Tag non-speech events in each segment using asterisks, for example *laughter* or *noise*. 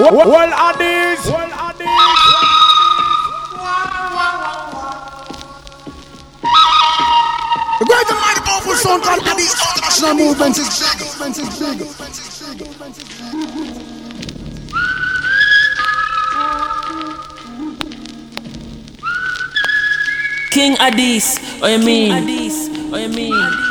Well, Addies. Well, Addies. The great and mighty powerful sound called Addies International Movement is big. Movement is big. King Addies, what you mean? Addies, what you mean?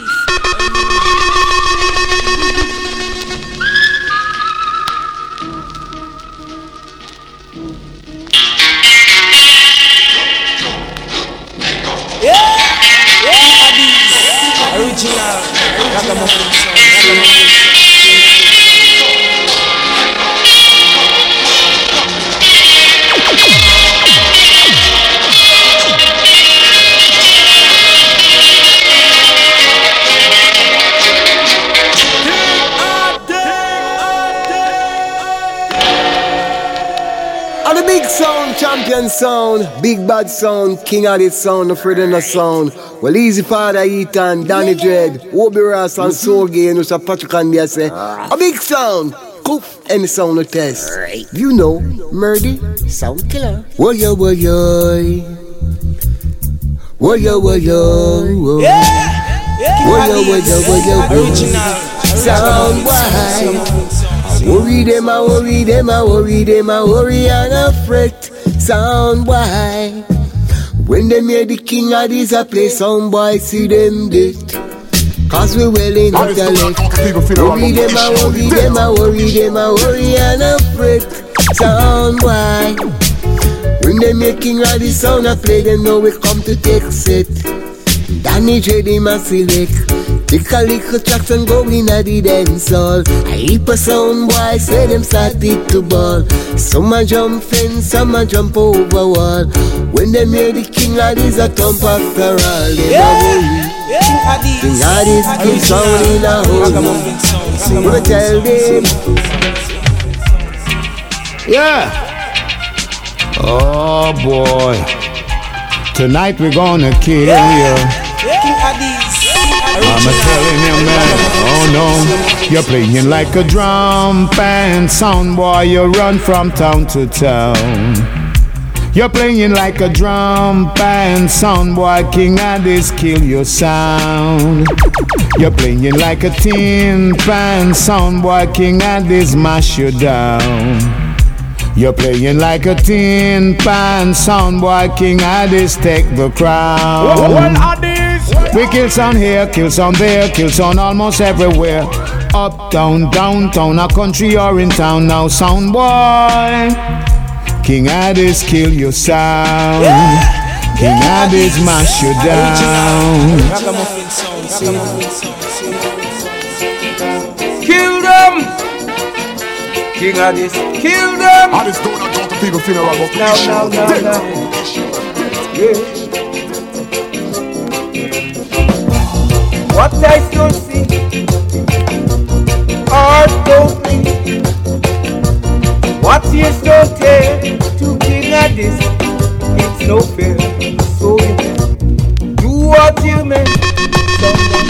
Sound, sound, big bad sound, king of this sound, the Fred the sound. Well, easy father Ethan, Danny Dread, Obi Ras and Soul Gain, which are Patrick and they eh. say, a big sound. Coof, any sound no test. You know, Murdy, sound killer. Wo yo, wo yo. Wo yo, wo yo. Wo yo, wo yo, wo yo. Original, Sound wide. Worry them, I worry them, I worry them, I worry and I fret. Sound boy. When they hear the king of this a play, sound boy see them dead. Cause we well in intellect. Worry them, I worry them, I worry them, I worry and I fret. Sound boy. When they make king of this sound a play, them know we come to take set. Danny J, a select. Take a little tracks and go in a the dance hall. I heap a sound boy, say them started to ball. Some a jump fence, some a jump over wall. When them hear the king of this a thump after all, they yeah. worry. King Addies, King Addies, king sound in a hole. ragamuffin sound. I'm gonna tell them. Yeah. Oh boy. Tonight we're gonna kill you. King Addies, I'm a telling you, man. Oh no. You're playing like a drum band sound boy. You run from town to town. You're playing like a drum band sound boy. King Addies kill your sound. You're playing like a tin pan sound boy. King Addies mash you down. You're playing like a tin pan sound boy. King Addies take the crown. We kill sound here, kill sound there, kill sound almost everywhere. Up, down, downtown, a country or in town now, sound boy. King Addies kill your sound. King Addies mash you down. Kill them. King Addies. Kill them. Addies don't not talk to people funeral but Now, now, now, now. Yeah. What eyes don't see, heart don't believe. What ears don't hear, to King this it's no fair. So you do what you someone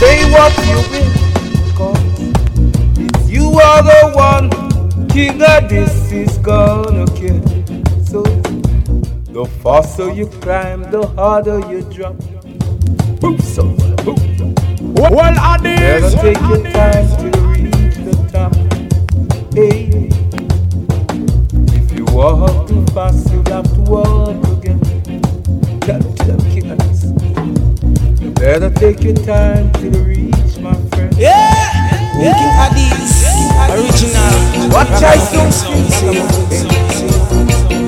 say what you will, cause you are the one. King of this is gonna kill. So the faster you climb, the harder you drop. Boom, so boom. Well. Never take your time to reach the top. Hey. If you walk too fast, you'll have to walk again. Tell tell King Addies. You better take your time to reach, my friend. Yeah, King Addies, original. Watch I see.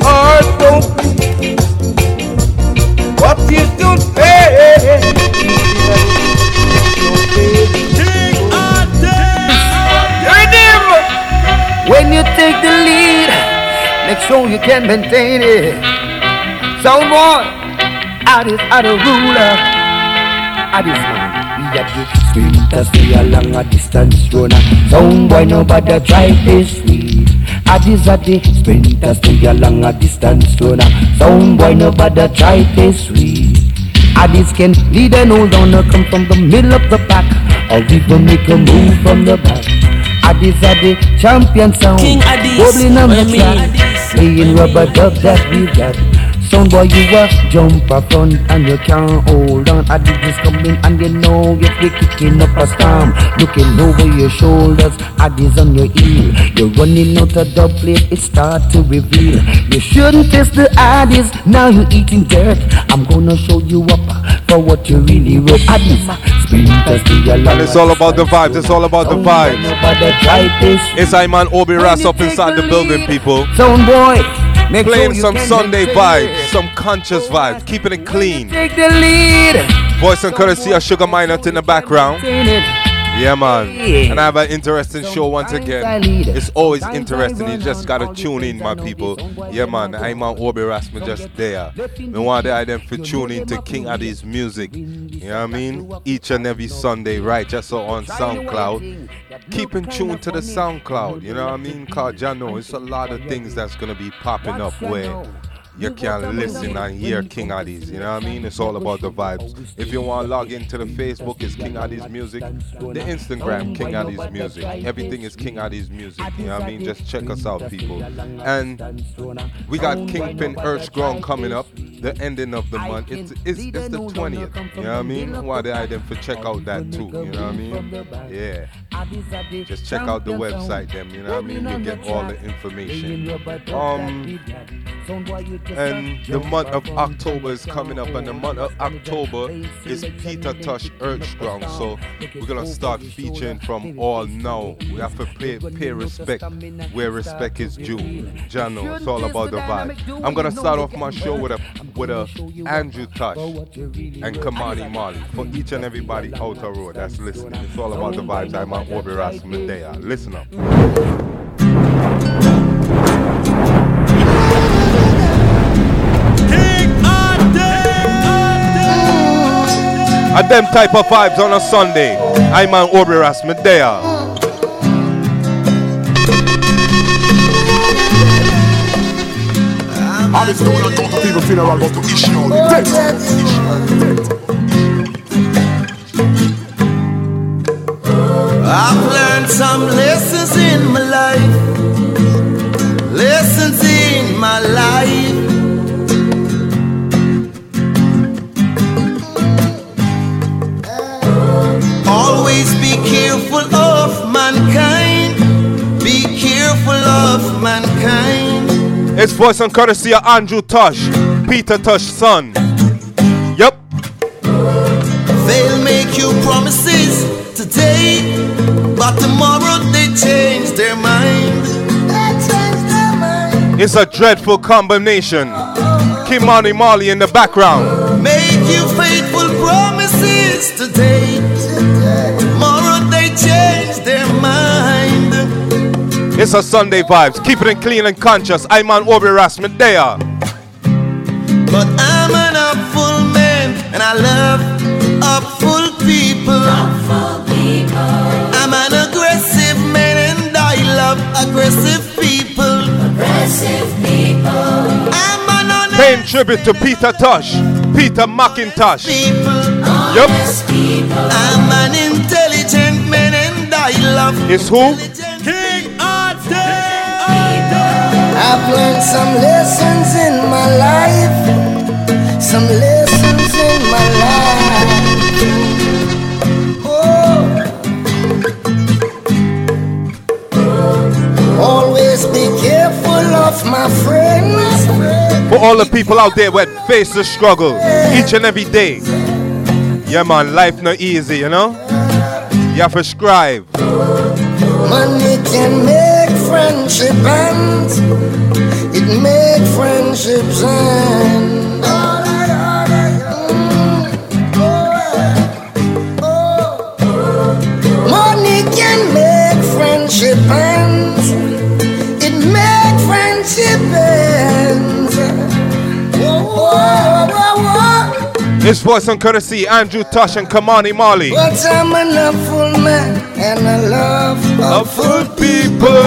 Heart don't. What you don't pay. Take the lead, make sure you can maintain it. Someone out is out of ruler. Out is we are the sprinter, stay along a distance runner. Sound boy, nobody try this sweet. Addies are the sprinter, stay along a distance runner. Sound boy, nobody try this sweet. Addies can lead and hold on come from the middle of the pack or even make a move from the back. Addies are the champion sound. King Addies, Bubbling on I the mean track. Addies. Playing rubber dub that we got. Sound boy, you a jump a front and you can't hold on. Addies is coming and you know you're kicking up a storm. Looking over your shoulders, Addies on your heel. You're running out of dub plate, it start to reveal. You shouldn't test the Addies, now you're eating dirt. I'm gonna show you up for what you really worth. Addies, spin test the And it's all about the vibes. It's all about the vibes. vibes. It's Iman Obi Ras up inside the building, people. Sound boy, make Playing sure some Sunday vibes, some conscious vibes, keeping it clean. Take the lead. Voice and courtesy of Sugar Minott in the background. Yeah, man. Yeah. And I have an interesting show once again. It's always interesting. You just gotta tune in, my people. Yeah, man. I'm on Obi Rasmus just there. Me want the them for tune in to King Addies music. You know what I mean? Each and every Sunday, right? Just so on SoundCloud. Keep in tune to the SoundCloud. You know what I mean? Cause know it's a lot of things that's gonna be popping up where you can listen and hear King Addies. You know what I mean? It's all about the vibes. If you want to log into the Facebook, it's King Addies Music. The Instagram, King Addies Music. Everything is King Addies Music. You know what I mean? Just check us out, people. And we got Kingpin Earthstrong coming up. The ending of the month. It's, it's, it's the 20th. You know what I mean? Why the item for check out that too. You know what I mean? Yeah. Just check out the website, them. You know what I mean? You get all the information. Um, and the month of October is coming up, and the month of October is Peter Tosh Earthstrong. So we're gonna start featuring from all now. We have to pay, pay respect where respect is due. Jano, it's all about the vibe. I'm gonna start off my show with a with a Andrew Tosh and Ky-Mani Marley for each and everybody out the road that's listening. It's all about the vibes. I'm on Obi Ras Medea. Listen up. And them type of vibes on a Sunday. I'm on Obi Ras Medea. And it's known as Dr. People funeral, but to issue oh, the text. I've learned some lessons in my life. Lessons in my life. It's voice and courtesy of Andrew Tosh, Peter Tosh's son. Yep. They'll make you promises today, but tomorrow they change their mind. Change their mind. It's a dreadful combination. Ky-Mani Marley in the background. Make you faithful promises today. Tomorrow they change their mind. It's a Sunday vibes. Keeping it clean and conscious. I'm on Obi Ras Medea. But I'm an upful man and I love upful people. people. I'm an aggressive man and I love aggressive people. Aggressive people. I'm an honest Paying tribute to Peter Tosh, Peter McIntosh. people. Yep. I'm an intelligent man and I love It's who? I've learned some lessons in my life. Some lessons in my life. Oh. Always be careful of my friends. For all the people out there that face the struggle each and every day. Yeah, man, life not easy, you know? You have to strive. Money can make friendship end. It make friendships end. This voice on courtesy, Andrew Tosh and Ky-Mani Marley. But I'm man and I love people.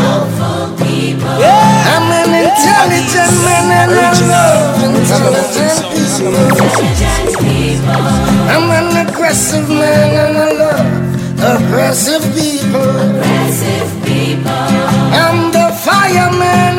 Yeah. I'm an intelligent yeah. man and I love intelligent people. I'm an aggressive man and I love people. People. I'm the fireman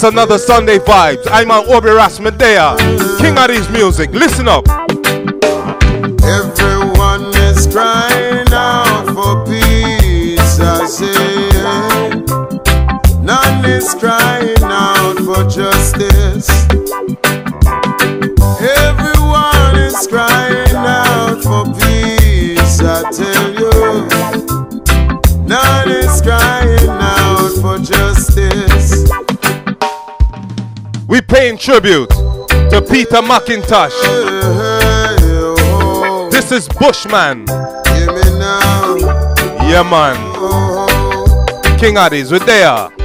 It's another Sunday vibes. I'm on Obi Rasmedea, King of these music. Listen up. Everyone is crying paying tribute to Peter McIntosh. This is Bushman. Yeah, man. King Addies, we're there.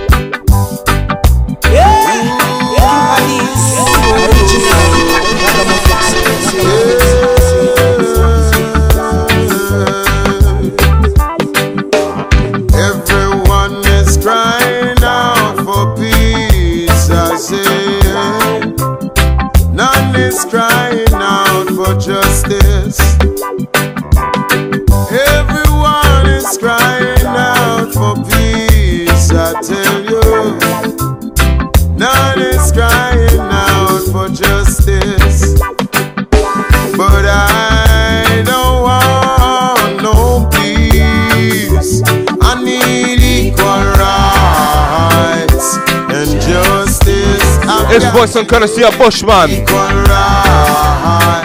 I've It's got voice courtesy of Bushman.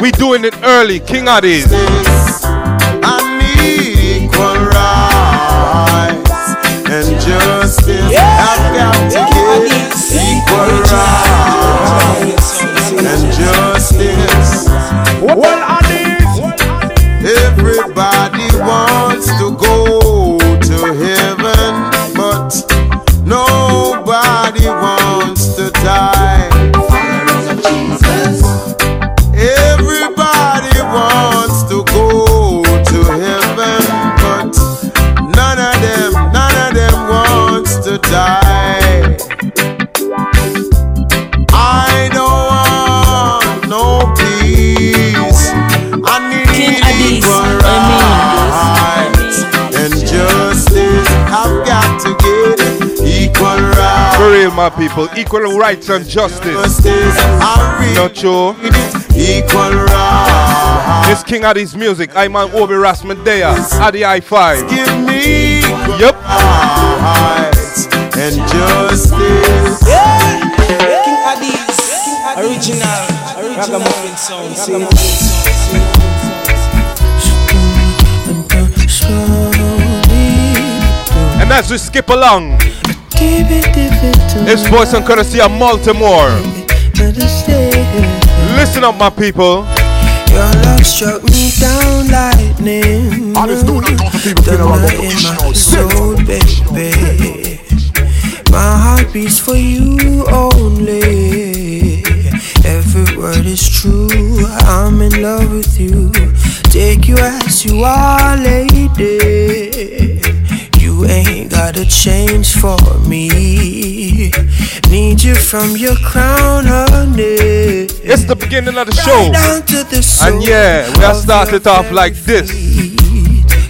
We doing it early, King Addies. I equal rights and justice. I've got to get equal rights and justice. Well, Everybody my people. Equal rights and justice. Not sure. Equal rights. It's King Addies music. I'm on Obi Rasmedea. Addy I5. Give me Yep. rights and justice. King Addies, original, ragamuffin sound. And as we skip along, it's voice and courtesy of Baltimore. Listen up, my people. Your love struck me down lightning. Thunder in my soul, baby. My heart beats for you only. Every word is true. I'm in love with you. Take you as you are, lady. You ain't gotta change for me. Need you from your crown, honey. It's the beginning of the show. the And yeah, we are started off like this.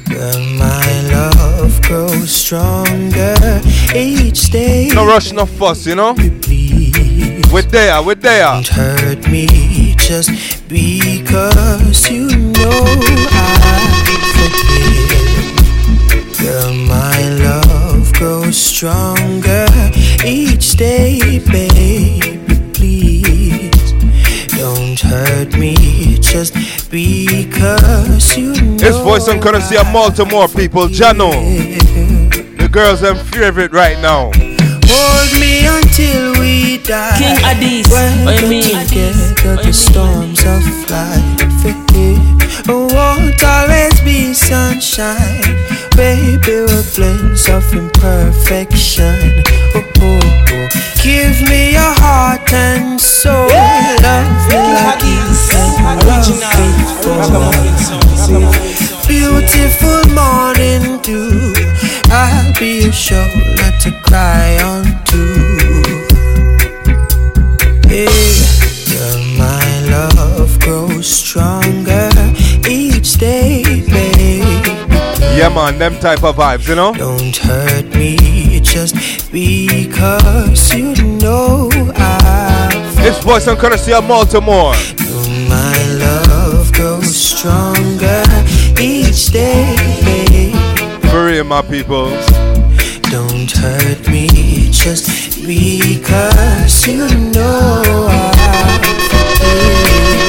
Girl, my love grows stronger each day. No rush, no fuss, you know? We're there, we're there. Don't hurt me just because you know I forgive. Girl, my stronger each day, baby. Please don't hurt me just because you know. It's voice and currency of Baltimore people, Jano. The girls I'm favorite right now. Hold me until we die. King Addies, When what you mean? Together, the storms of life fade. Won't always be sunshine. Baby, we're blends of imperfection. Oh, oh, oh. Give me your heart and soul. Love me like can love before. Beautiful morning dew. I'll be your shoulder to cry on to. Stronger each day, baby. Yeah, man, them type of vibes, you know? Don't hurt me just because you know I. This voice and courtesy of Baltimore. My love grows stronger each day. For real, my people. Don't hurt me just because you know I.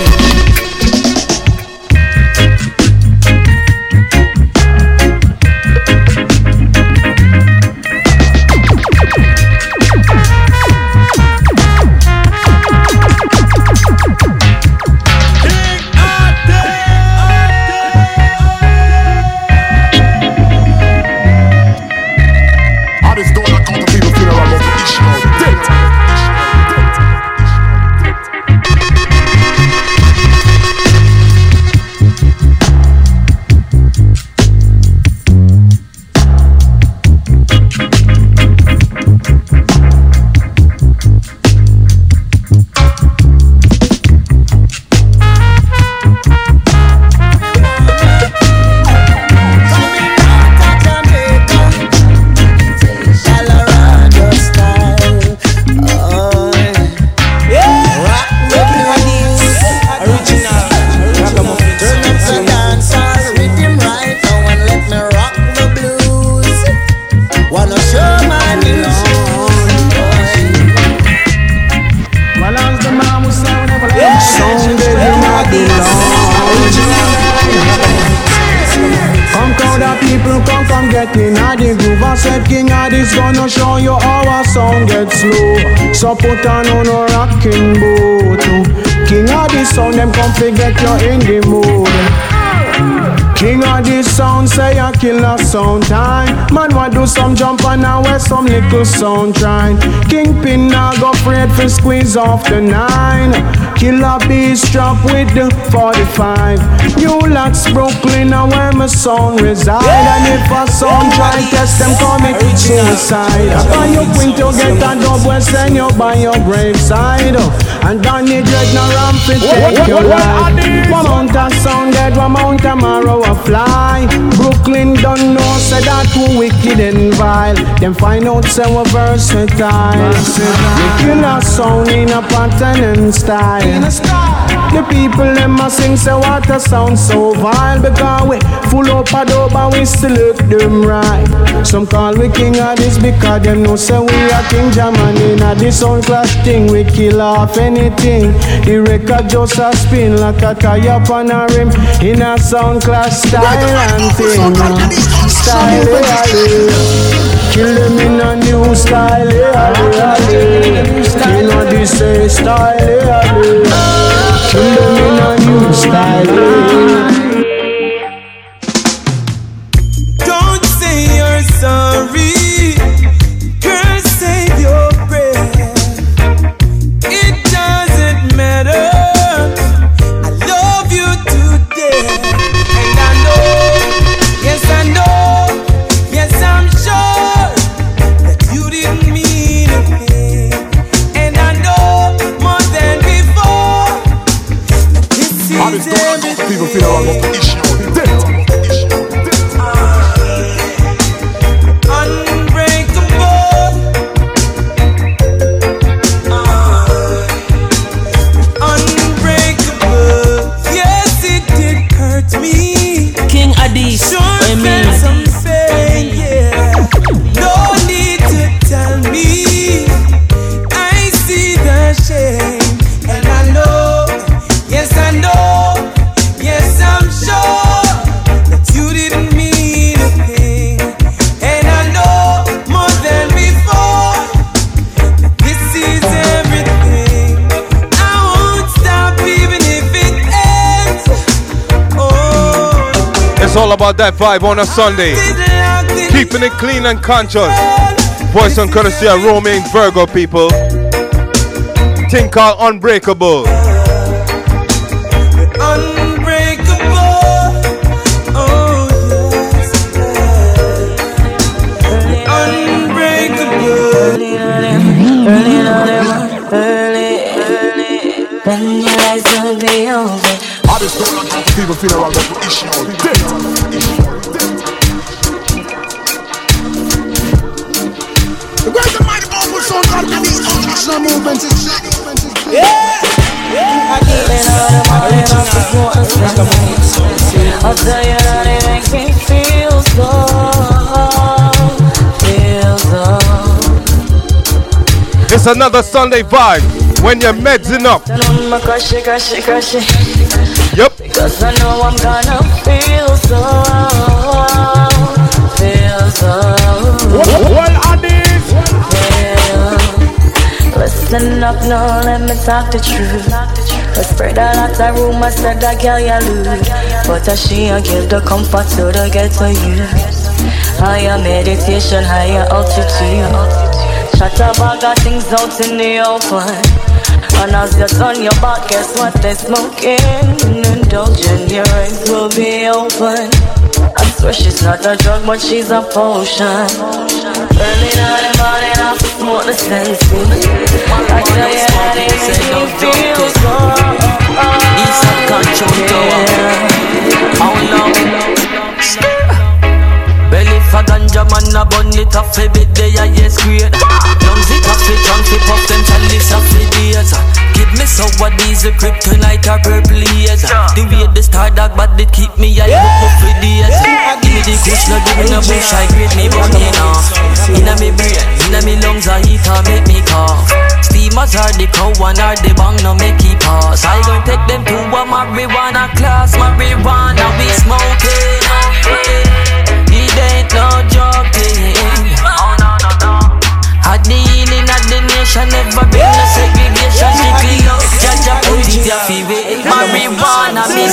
wear some little trying. Kingpin now go afraid for squeeze off the nine. Killer beast drop with the 45. New Lots, Brooklyn, now where my sound reside. And if a sound try test them, commit suicide. And you queen to get a dub, we send you by your graveside. And Danny Dread now ramp it, take your life. One mount a sound dead, one mount tomorrow a fly. Brooklyn don't know, say that too wicked and vile. Them find out, say we're versatile. We kill a sound in a pattern and style. The people them a sing, say what a sound so vile. Because we full up a dope and we still look them right. Some call we king of this because them know say we a king German in a this sound clash thing. We kill off anything. The record just a spin like a tire on a rim in a sound clash style and thing. Style, yeah, Kill them in a new style, yeah, King of this eh, style, Kill them in a new style, yeah. Don't all about that vibe on a Sunday. Keeping it clean and conscious. Voice and courtesy of Romain Virgo people. Thing called Unbreakable. Unbreakable. Oh, yes. Unbreakable. Early in the early, early, when your eyes will be open. I just don't like people feel like the issue. Another Sunday vibe when you're meds up. Yep. Because I know I'm gonna feel so, feel so. What, what are these? Yeah. Listen up now, let me talk the truth. I spread a lot of rumors said that girl you lose But I she a give the comfort to the get to you Higher meditation, higher altitude Shut a bag of things out in the open and as you turn your back, guess what they're smoking? Indulging, your eyes will be open. I swear she's not a drug, but she's a potion. Early in the morning, I smoke the senses. I tell you that it makes me feel so. East of Control Tower. How long? Belly for ganja man a bun it off every day I yes great. Lungs it off it drunk it puff them chalice off it days Give me so what these a kryptonite or purple years The way the star dog but it keep me I hook up for days. Give me the kush no give me no bush I grade me bunny off Inna me brain, inna me lungs I heat or make me cough. Steamers are the cow one or the bang no make it pass. I gon' take them to a marijuana class Marijuana we smoking ain't no joking. Oh no no no. Had the healing of the nation, never been no segregation. Strictly love, Jaja put it your feet. Marijuana be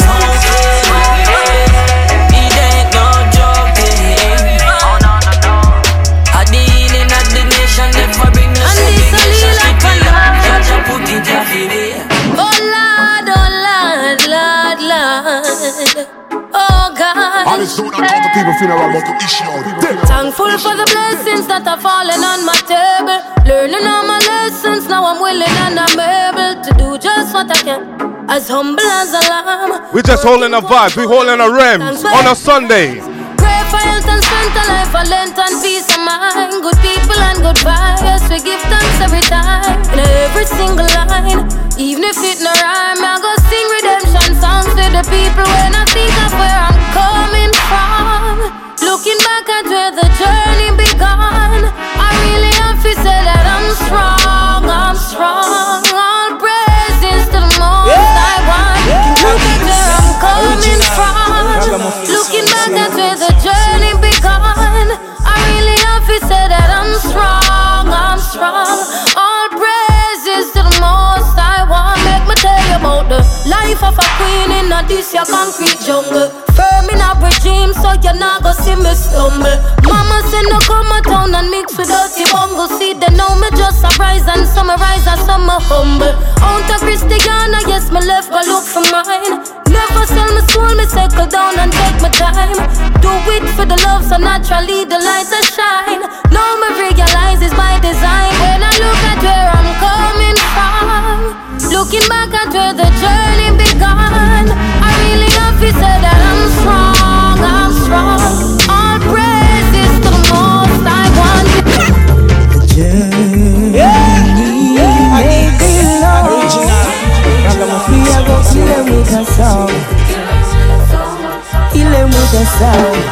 God. And it's soon that people funeral about to issue Thankful for the blessings that are falling on my table. Learning all my lessons, now I'm willing and I'm able to do just what I can. As humble as a lamb. We're just holding a vibe, we're holding a rem on a Sunday. Pray for health and strength, a life, a length and peace of mind. Good people and good vibes, we give thanks every time. In every single line, even if it no rhyme, I go sing redemption songs to the people when I think of where I'm coming from. Looking back at where the journey began, I really have to say that I'm strong, I'm strong. All praises to the most I want. Look at where I'm coming from. Looking back at where the journey began, I really have to say that I'm strong, I'm strong. All praises to the most I want. Make me tell you about the life of a queen in a this your concrete jungle. Humble. Out of Christiana, yes my left go look for mine. Never sell my soul, me settle down and take my time. Do it for the love, so naturally the light will shine. Now me realize it's by design. When I look at where I'm coming from, looking back at where the journey Yeah.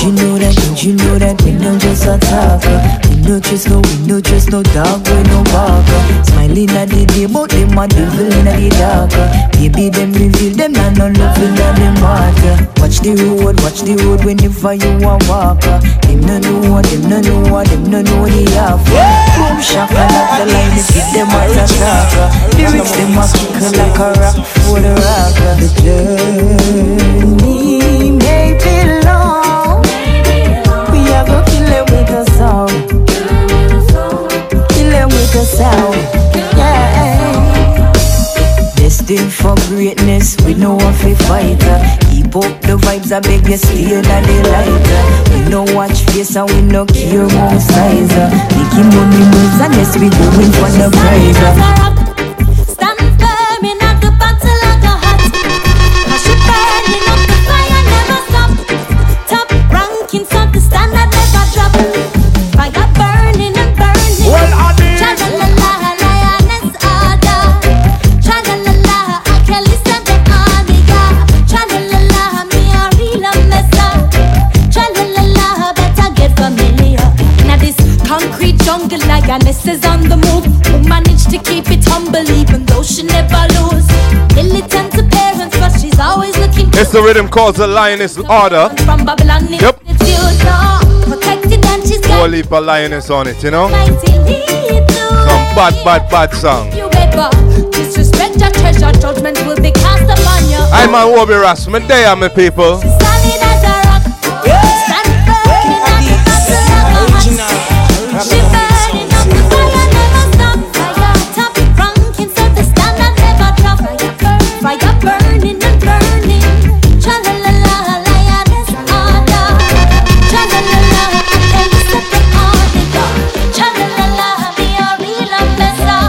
You know that? You know that we not just a talker? No trust no, we no trust no dog, we no barker. Smiling at the day, but them a devil in the darker. Baby, them reveal them and no love in the water. Watch the road, watch the road whenever you a walker. Them no know, them no know, them no know the offer. Boom shaka like the line, if it them as a talker. Lyrics them a kick like a rock for the rocker. The journey Yeah. Destined for greatness, we know what we fighter. Keep up the vibes, I beg you, stay in the lighter. We no watch face and we no care more size. Making money moves yes, we going for the prize. Stand firm in the battle who managed to keep it humble even though she never lose. Militant to parents, but she's always looking. It's the rhythm called the Lioness Order. From Babylon, Yep. Protected and she's got Whole heap of lioness on it, you know? Some bad, bad, bad song. You ever disrespect your treasure, judgment will be cast upon you. I'm on Obi Ras, me there, my people.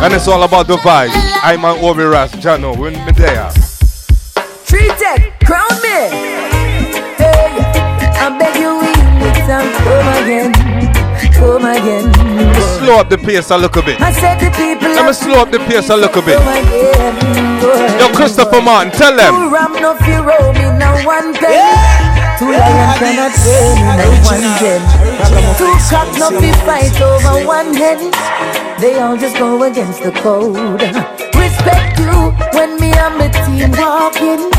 And it's all about the vibes. I'm on Obi Ras, Jano, we me there. Treated, crown me. Hey, I beg you, will it and come again, come again. Slow up the pace a little bit. I said the people. Let me slow up the pace a little bit. Come again. Yo, Christopher Martin, tell them. Two ram no fi roll oh, me now one penny. Two lion cannot train me one gen. Two cock no fi fight over one hen. They all just go against the code. Respect you when me and my team walking.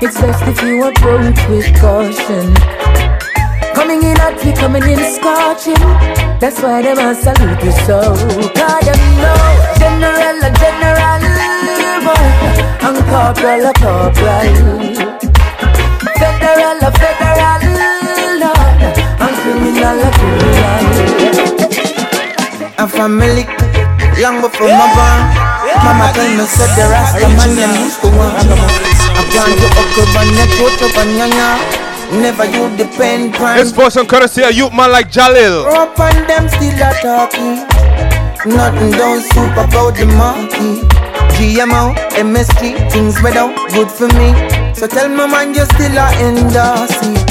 It's best if you approach with caution. Coming in hot, we coming in scorching. That's why them a salute you so. Cause them know general a general boy, and corporal a corporal. Federal a federal A family long before my born. Mama tell me said the Rasta man them used to want. I plan to up and neck put up and yanya. Never you depend on. It's for some courtesy of youth man like Jalil. Up and them still a talking. Nothing don't soup about the monkey. GMO, MSG, things without good for me. So tell my man you still a endorse it.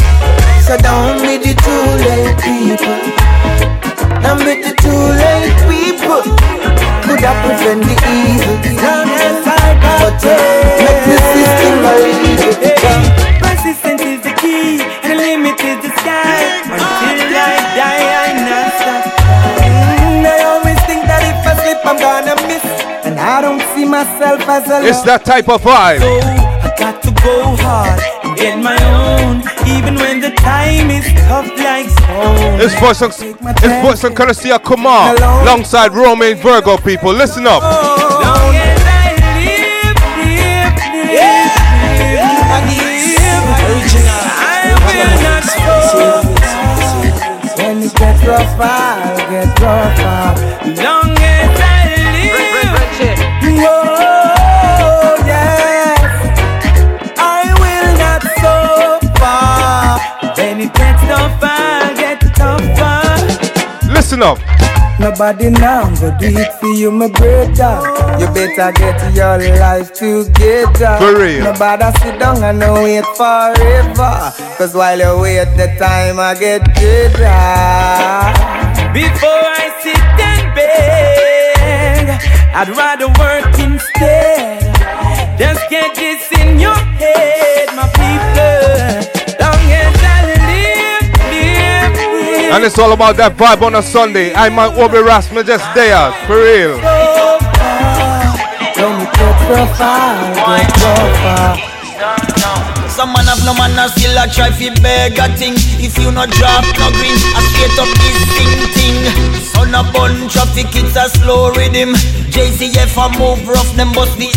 So don't be the too late people. Don't be the too late people. Could have prevent the evil. But uh, make the system believe it. Persistence is the key, and the limit is the sky. Until I die, I not stop. Mm, I always think that if I slip, I'm gonna miss. And I don't see myself as a It's that type of vibe. So I got to go hard and get my own, even when the time is tough like stone. It's for some, it's for some courtesy of Kumar, alongside Romain Virgo people. Listen up. When it gets rough, I'll get rougher. Long Listen up. Nobody now go do it for you, my brother. You better get your life together. For real. Nobody sit down and no wait forever. Cause while you wait, the time I get better. Before I sit and beg, I'd rather work instead. Just get this in your head, And it's all about that vibe on a Sunday. I'm on Obi Ras, me just there. For real. When it gets rough, I'll get rougher. Some man have no man and still a try fi beg a thing If you no drop no green, I straight up this thing thing Son a bun traffic, it's a slow rhythm JCF a move rough, them bust the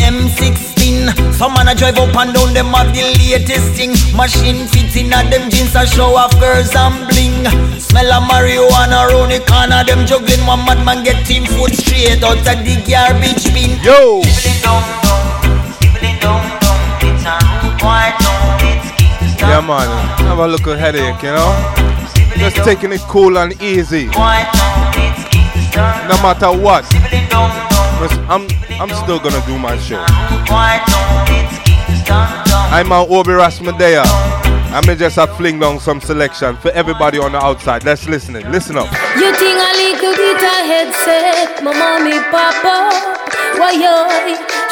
M16 Some man a drive up and down, them have the latest thing Machine fits in a them jeans a show off girls and bling Smell of marijuana round the corner, them juggling One madman get team foot straight out of the garbage bin Yo! Yeah, man. Have a little headache, you know? Just taking it cool and easy. No matter what. I'm, I'm still gonna do my show. I'm on Obi Rasmadea. I'm gonna just a fling down some selection for everybody on the outside. Let's listen it. Listen up. You think a little of headset, my mommy, papa. Why?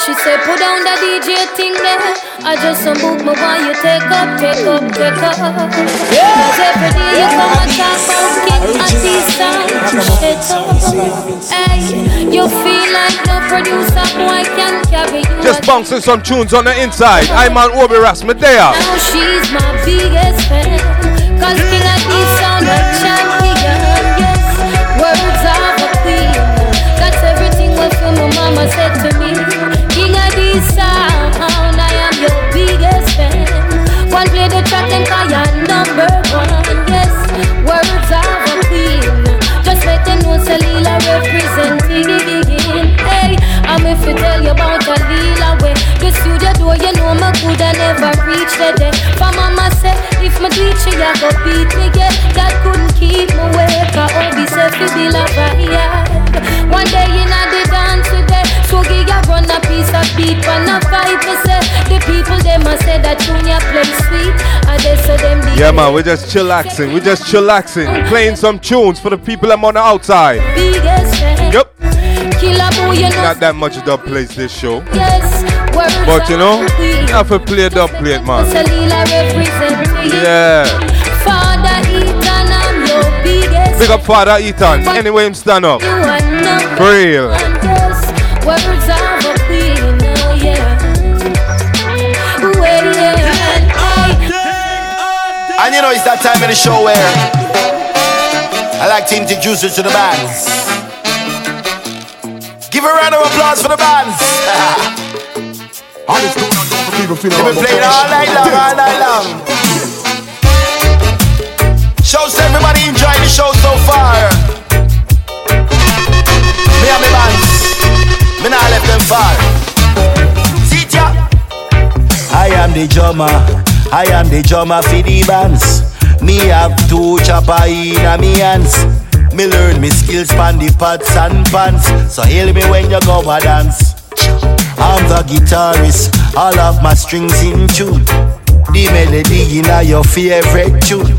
She said put down the DJ thing there. I just some book me while you take up, take up, take up. Cause every day you come and talk about these songs. Shit up. Hey, you feel like no producer boy can carry you. Just bouncing some tunes on the inside. I'm on Obi Ras Medea. Now she's my biggest fan. Cause Yeah, man, we're just chillaxing. We're just chillaxing. Playing some tunes for the people I'm on the outside. Yep. Killer boy, you know. Not that much dub plays this show. But you know, you have to play dub plate, man. Yeah. Father Ethan, I'm your biggest Big up Father Ethan. Anyway, him stand up. You are number For real. That time of the show where I like to introduce you to the bands. Give a round of applause for the bands. *laughs* They've been playing all night long, all night long. Shows to everybody enjoy the show so far. Me and me bands, me not left them far. See ya. I am the drummer, I am the drummer for the bands. Me have two chopper in a me hands. Me learn me skills pan the pots and pans. So hail me when you go a dance. I'm the guitarist, all of my strings in tune. The melody in a your favorite tune.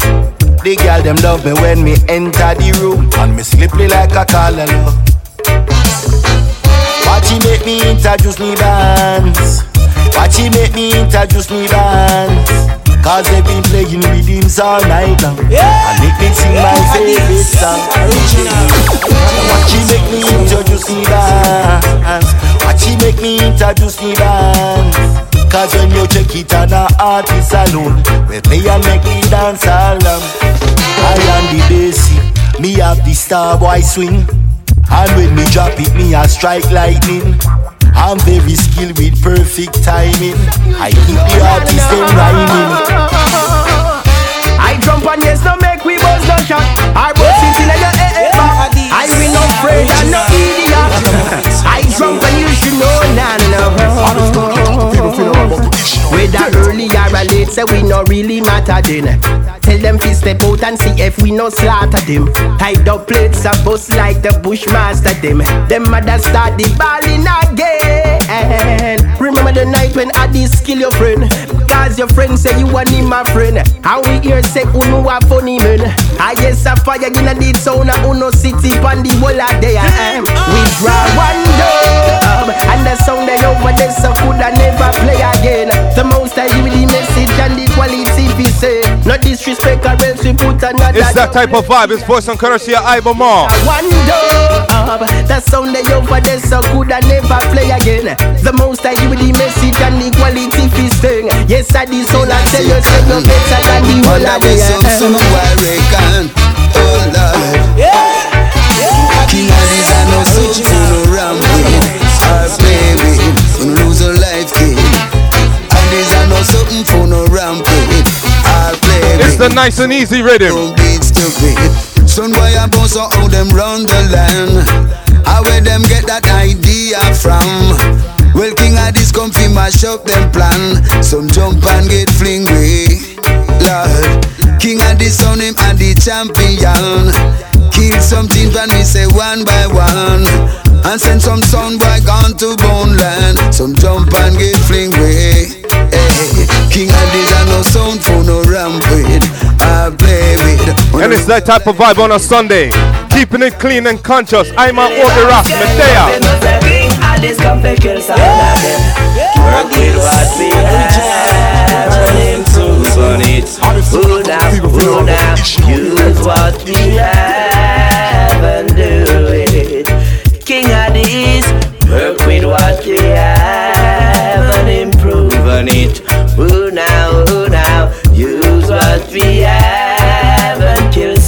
The girl them love me when me enter the room, and me slippery like a callaloo. Watch he make me introduce me bands. Watch he make me introduce me bands. Cause they been playing rhythms all night long. yeah. And make me sing my favorite song. Watch he make me introduce me bands. Watch he make me introduce me bands. Cause when you check it on a artist alone, we play and make me dance along. I am the bassy, me have the star boy swing. And when me drop it, me a strike lightning. I'm very skilled with perfect timing. I keep the artist them rhyming. I jump on yes, no make we buzz no shot. I bust it in your back. I will no afraid, I'm no idiot. *laughs* I jump and you should know, nah nah nah. Whether early or late, say we no really matter then. Tell them fi step out and see if we no slaughter them. Tied up plates a bust like the bushmaster them. Them mother start the balling again. Remember the night when I did skill your friend. Cause your friend say you want him my friend. How we hear say uno a funny man. I guess a fire in deep sound a uno city pan the of day. Um, we draw one dub and the sound they over there so coulda never play again. The most I give the message and the quality we say. No disrespect or else we put another. It's that type of vibe. It's voice and courtesy of Mar. One dub, the sound they over there so coulda never play again. The most I give the message and the quality we sing. Yes, I the soul I tell you say no better than the whole of the Some why reckon, oh Lord. King Addies are no suit, no ramping. I play with, and lose a life kid. And these are no something for no ramping. I play It's the nice and easy rhythm. No beats to beat. Son boy and boss are them round the land. How where them get that idea from? Well, King Addies come fi mash up them plan. Some jump and get fling way. Lord, King Addies on him and the champion. Kill something when we say one by one. And send some sound boy gone to bone land. Some jump and get fling way. Hey, eh. King Addies and no sound for no rampage. I play with. And it's that type of vibe on a Sunday. Keeping it clean and conscious. I'm on Obi Ras Medea. kill some of them.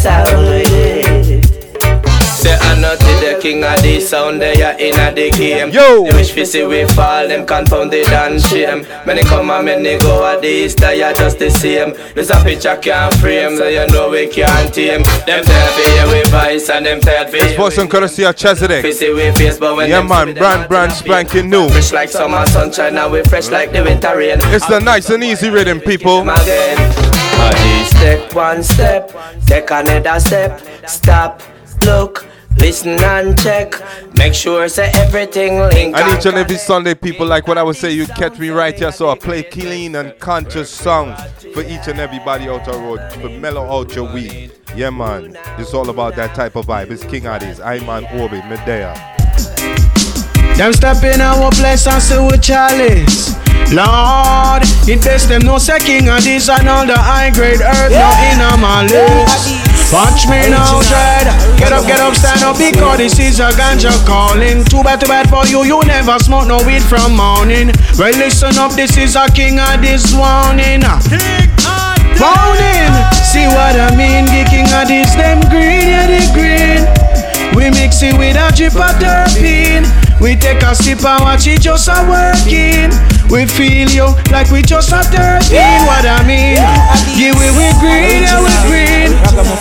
Sound. Say not the king of the sound, they are in a the game. Yo! They wish we see we fall, them confounded and shame. Many come and many go at this, they are just the same. This a picture can't frame, so you know we can't tame. Them tired for hear we voice and them tired for This voice on courtesy of Chezidek. We see we face, but when Yeah man, see we, them brand brand spanking new. Fresh like summer sunshine, now we fresh like the winter rain. It's the nice and easy rhythm, people. Body step one step, take another step, stop, look, listen and check. Make sure say everything link. And each and every Sunday, people, like what I would say, you catch me right here, so I play clean and conscious songs for each and everybody out the road to mellow out your week. Yeah, man, it's all about that type of vibe. It's King Addies, I'm on Obi, Medea. Them step in our place and say we chalice. Lord, it best them no second of this and all the high grade earth now in my list. Watch me now, dread. Get up, get up, stand up because this is a ganja calling. Too bad, too bad for you. You never smoke no weed from morning. Well, listen up, this is a king of this warning. Morning, see what I mean? The king of this, them green, yeah, the green. We mix it with a drip of terpene. We take a sip and watch it just a working. We feel you like we just a 13. What I mean? Yeah, we we green, yeah, we green.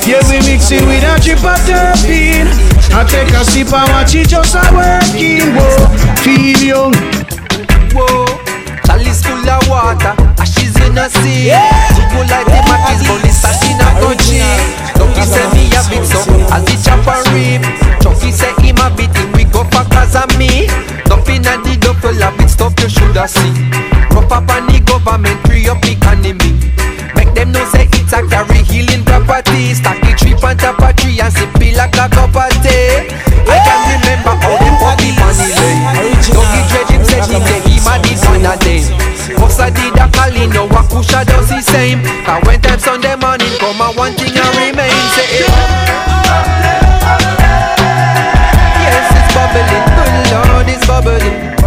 Yeah, we mix it with a drip of terpene. I take a sip and watch it just a working. Whoa, feel you. Whoa, chalice full of water, ashes in a sea. People like the Mackey's, but this in a country. Lucky say me a bit so, as the chopper reap. Chucky say him a bit, him we go for cause of me. Nothing a the double a bit stuff you shoulda see. Rough up on the government, free up economy. Make them know say it's a carry healing property. Stack the tree on top of tree and sip it like a cup of tea. I can remember how them on the lane. Dougie Dredge him said he say him a this one a them. Musa did a calling, no Wakusha does the same. Cause when time Sunday morning come and one thing bubbling.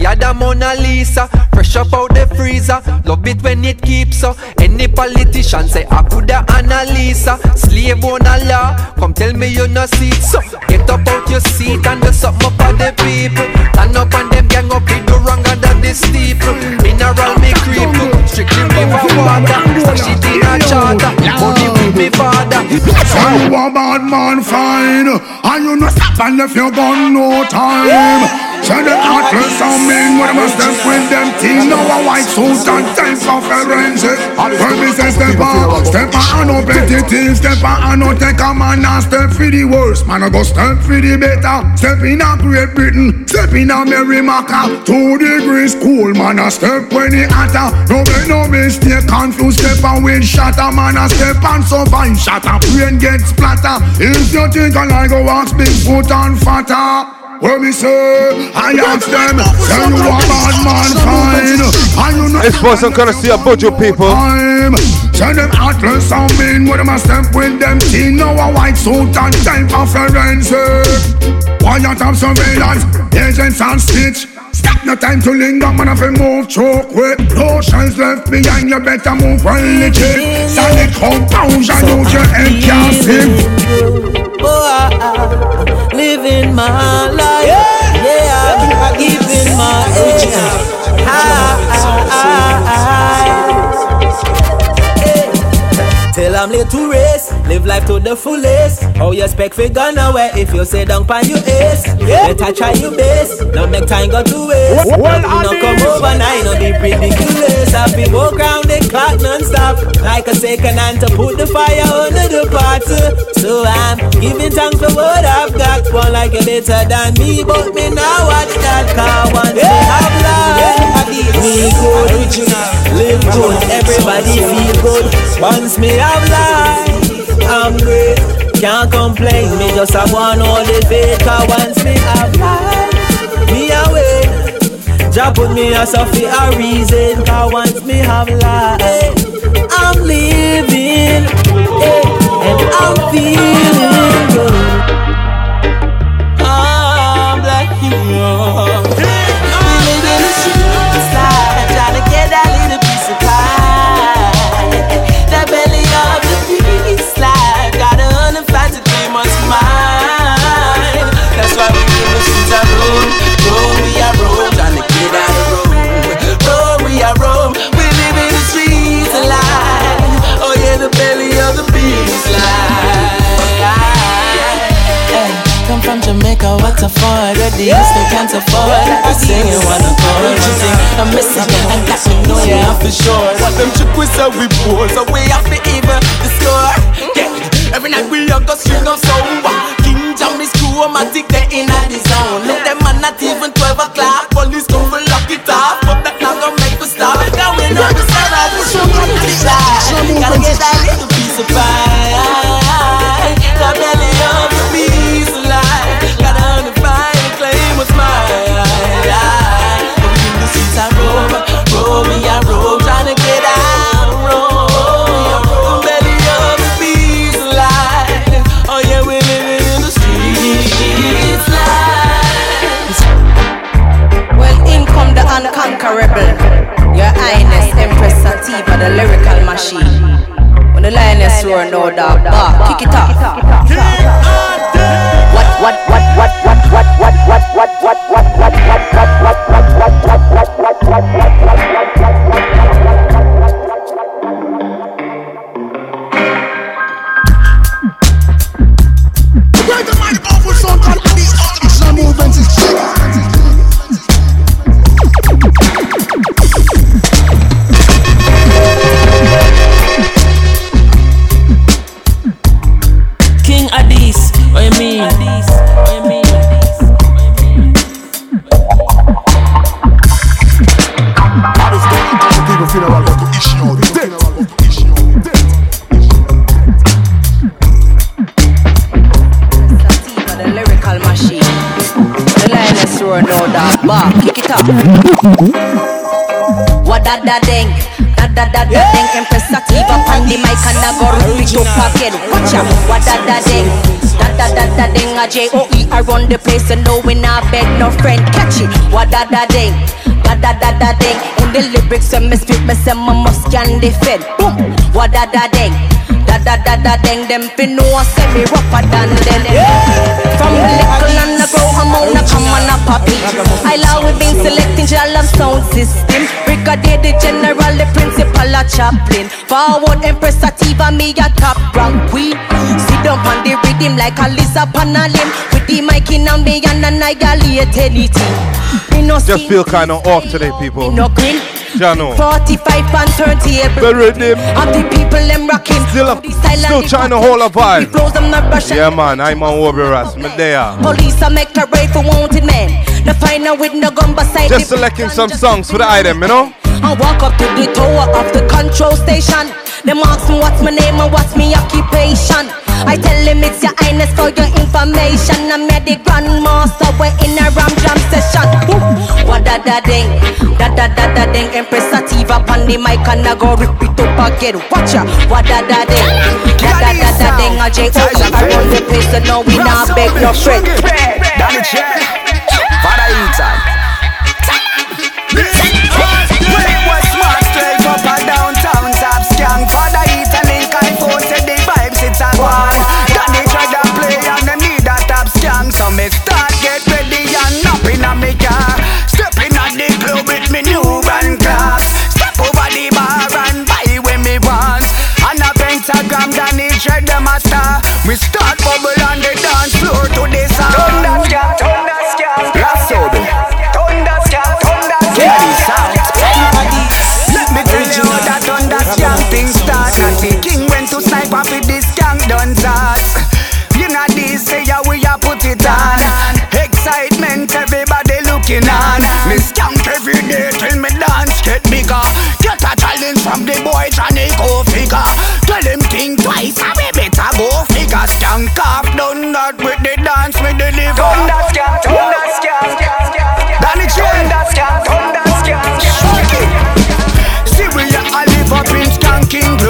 Pretty than Mona Lisa. Fresh up out the freezer, love it when it keeps so. Any politician say I coulda Annalisa, slave on a law. Come tell me you no see it. So get up out your seat and do something up for the people. Stand up and them gang up with the wrong under the steeple. Mineral me creep, strictly river water. Stash it in a charter, money with me father. So you a bad man fine And you no stop and left your gun no time Send them heartless some men When them step with? Them things Now a white suit and time for forensic When me say step on Step on and no petty things. Step on and no take a man And step for the worst. Man I go step for the better. Step in a Great Britain Step in a Merrimaca Two degrees cool Man I step when it hotter. No make no mistake Confused step and wind shatter? Man I step and survive Shatter. Brain get splatter. If you think I like go ask Bigfoot and fatter when me say, I ask them, say you a bad man fine. And you know This voice on courtesy of Buju people. time. Send them atlas and mean When them a step with them team Now a white suit and time for forensic. Quiet of surveillance Agents and stitch Stop no time to linger Man if you move choke quick No shells left behind You better move well legit Solid compound And use your head can't sing Oh, I, I, living my life. Yeah, I'm giving my age. I, I, I, I. I'm late to race, Live life to the fullest. How you expect fi gone away if you say down pan your ace? Yeah. Better try your best. Now make time go to waste. Well, no come overnight, no be ridiculous. I be walk round the clock non-stop like a second hand to put the fire under the pot. So I'm giving thanks for what I've got. One like you better than me, but me now watch that car yeah. me have life. Me good, live good, everybody feel good. Once me have life. I'm great. Can't complain, me just have one all the. Cause once me have life, me away. Jah put me as a for a reason. Cause once me have life, I'm living. Hey, and I'm feeling good. Can't I sing it when I call You sing a message and got me know yeah for sure What them chick we say we pose So we have to even the score Yeah, every night we a go string up sound King Jam is chromatic, they in the zone Look them man not even 12 o'clock Police come no dog, bark, kick it off. What, what, what, what, what, what, what, what, what, what, what, what, what, what, what, what, what, what, what, what, da ding. A J O E I run the place and no we not beg no friend. Catch it, what da da ding. Da da da da ding In the lyrics when me spit me say me must can defend Boom What da da ding Da da da da ding Them fi know say me rougher than them From the little and the grow I'm on the come and a poppy I love been selecting your love sound system Brigadier the general the principal a chaplain Forward Empress Sativa me a top rank queen Sit down on the rhythm like a lizard on a limb With the mic in and me and annihilate anything Just feel kind of off today, people. no grin. Jano. 45 and 30 The rhythm. Of the people them rocking. Still, and still trying to hold a vibe. flows them not rushing. Yeah, man. I'm on Obi Ras. Me there. Police are make a raid for wanted men. The final with no gun beside Just selecting some songs for the item, you know? I walk up to the tower of the control station. Them ask me what's my name and what's my occupation. I tell them it's your highness for your information. I'm here the grandmaster, we're in a ram jam session. Boom. What da da ding, da da da da ding. Empress Sativa on the mic and I go rip it up again. Watch ya, what da da ding, da da da da ding. A J O E I run the place, so no we not beg no friend. Danny J. Father We start bubble on the dance floor to this sound. Thunder scan, thunder scan, lasso them. Thunder scan, thunder scan. Get this out. Let me tell you how that thunder scan thing start. And the king went to snipe sniper with this gang done start. You know this say yeah, we a put it on. Excitement everybody looking on. Me skank every day till me dance get bigger. Get a challenge from the boy Johnny Go figure. Tell him think twice. I mean, go figure. Skank off, done that with the dance me deliver. Done that skank, done that Chen. Done that skank, done that skank. See we a live up in skanking glory.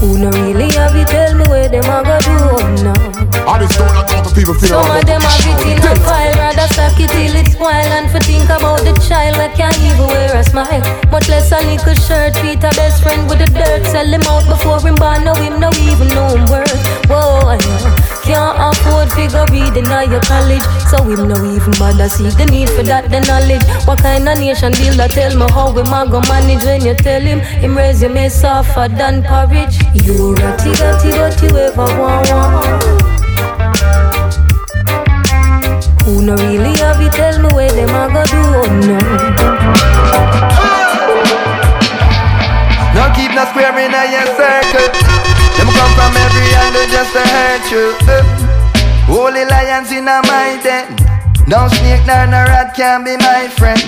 Who no really have to tell me where them a go do now. I just don't know how people feel Some of them have it in a file, rather stack it till it's wild. And for think about the child that can't even wear a smile. Much less a little shirt, Peter best friend with the dirt. Sell him out before him born, no him no even know him worth. Whoa, can't afford figure reading at your college. So him no even bother see the need for that, the knowledge. What kind of nation deal? That tell me how him a go manage When you tell him, him resume softer than porridge. You ratty ratty but you ever want want who no really have it, tell me where them a go do, oh no. No keep no square in a your circle. Them come from every angle just to hurt you. Uh. Holy lions in a my den. No snake nor no rat can be my friend.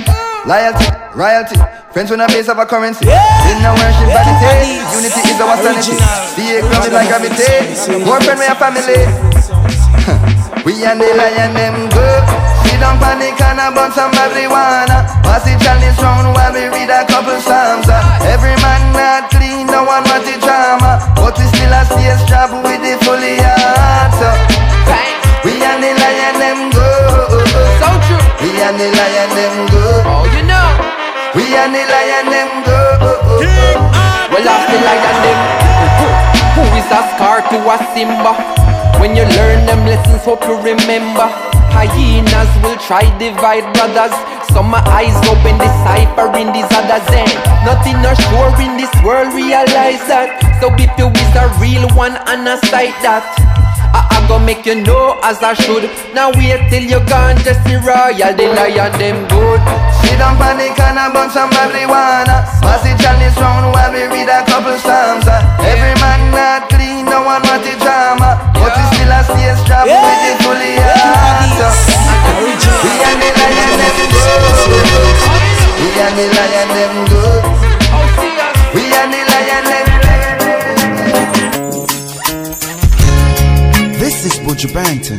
Loyalty, royalty. Friends with a base of a currency. In no worship vanity. Unity is our sanity. The economy is like gravity. More friend we a family We and the lion them go Sit down panic and a bun some marijuana Pass it chalice round while we read a couple psalms uh. Every man not clean, no one want the drama. But we still a stay strap with the fully heart so. We and the lion them go So true. We and the lion them go Oh you know. We and the lion them go Well, I feel like and them Who is a scar to a Simba? When you learn them lessons, hope you remember. Hyenas will try divide brothers. Some my eyes open, deciphering these others. And nothing are sure in this world, realize that. So if you is a real one and a sight that I, I go make you know as I should. Now wait till you're gone, just the royal, the lion, them good. Sit down panic and a bun some marijuana Pass it chalice round while we read a couple psalms uh. Every man not clean, no one want the drama. But we still a stay strap with the fully heart. We and the lion them good. We and the lion them good Buju Banton,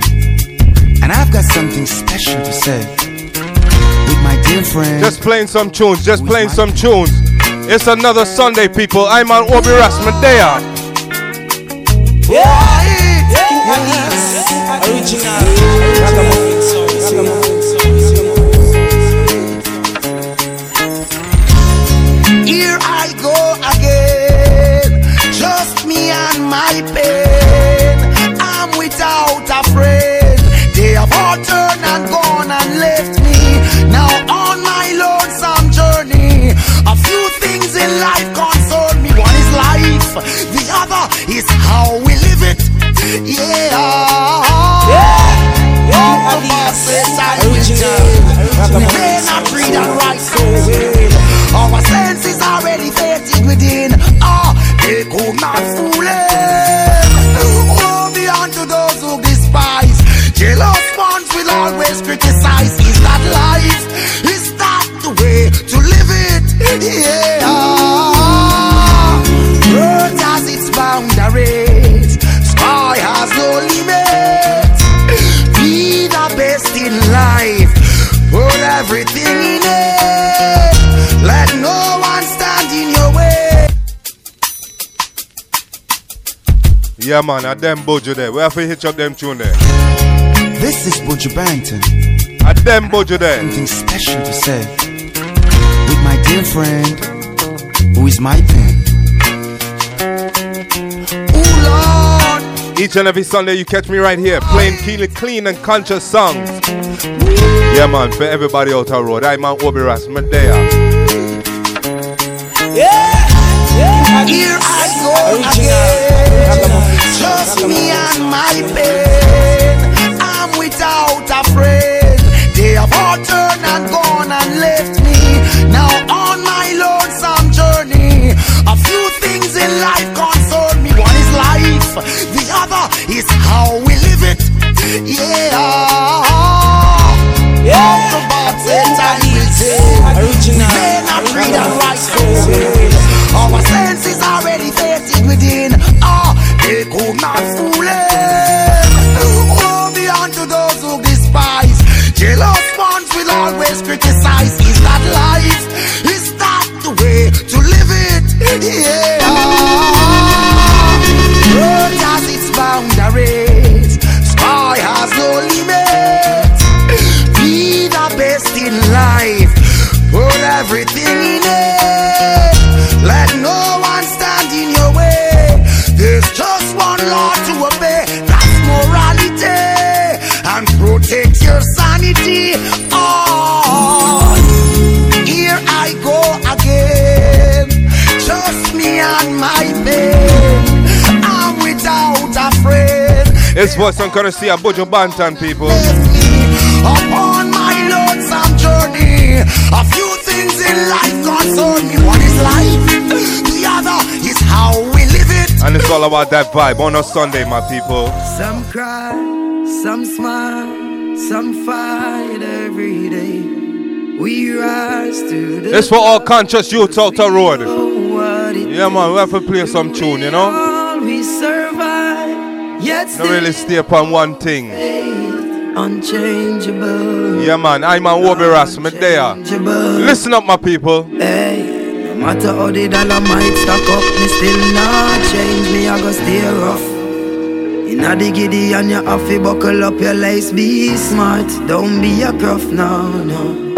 and I've got something special to say. With my dear friend. Just playing some tunes, just playing some tunes. It's another Sunday, people. I'm on Obi Rasmadea. Yeah, King Addies. Original. Ragamuffin Here I go again, just me and my pain. The other is how we live it. Yeah. Yeah. yeah. yeah. I will live. Rain and breathe and Yeah, man, at them Buju there. We have to hitch up them tune there. This is Buju Banton. At them Buju there. Something special to say. With my dear friend, who is my pen. Each and every Sunday you catch me right here playing clean, clean and conscious songs. Yeah, man, for everybody out the road. I'm on Obi Ras, Medea. Here I my pain. It's voice on courtesy of Buju Banton, people. Upon my lonesome journey, a few things in life concern me. One is life, the other is how we live it. And it's all about that vibe on a Sunday, my people. Some cry, some smile, some fight every day. We rise to the It's for all conscious youths out the road. Yeah, man, we have to play some tune, you know? All we survive, yet Not still really stay upon one thing. unchangeable. Yeah, man, I'm on Obi Ras, Medea. Listen up, my people. Hey, no matter how the dollar might stack up, me still not change. Me, I go stay rough. Inna the giddy and you have to buckle up your lace. Be smart, don't be a gruff, no, no.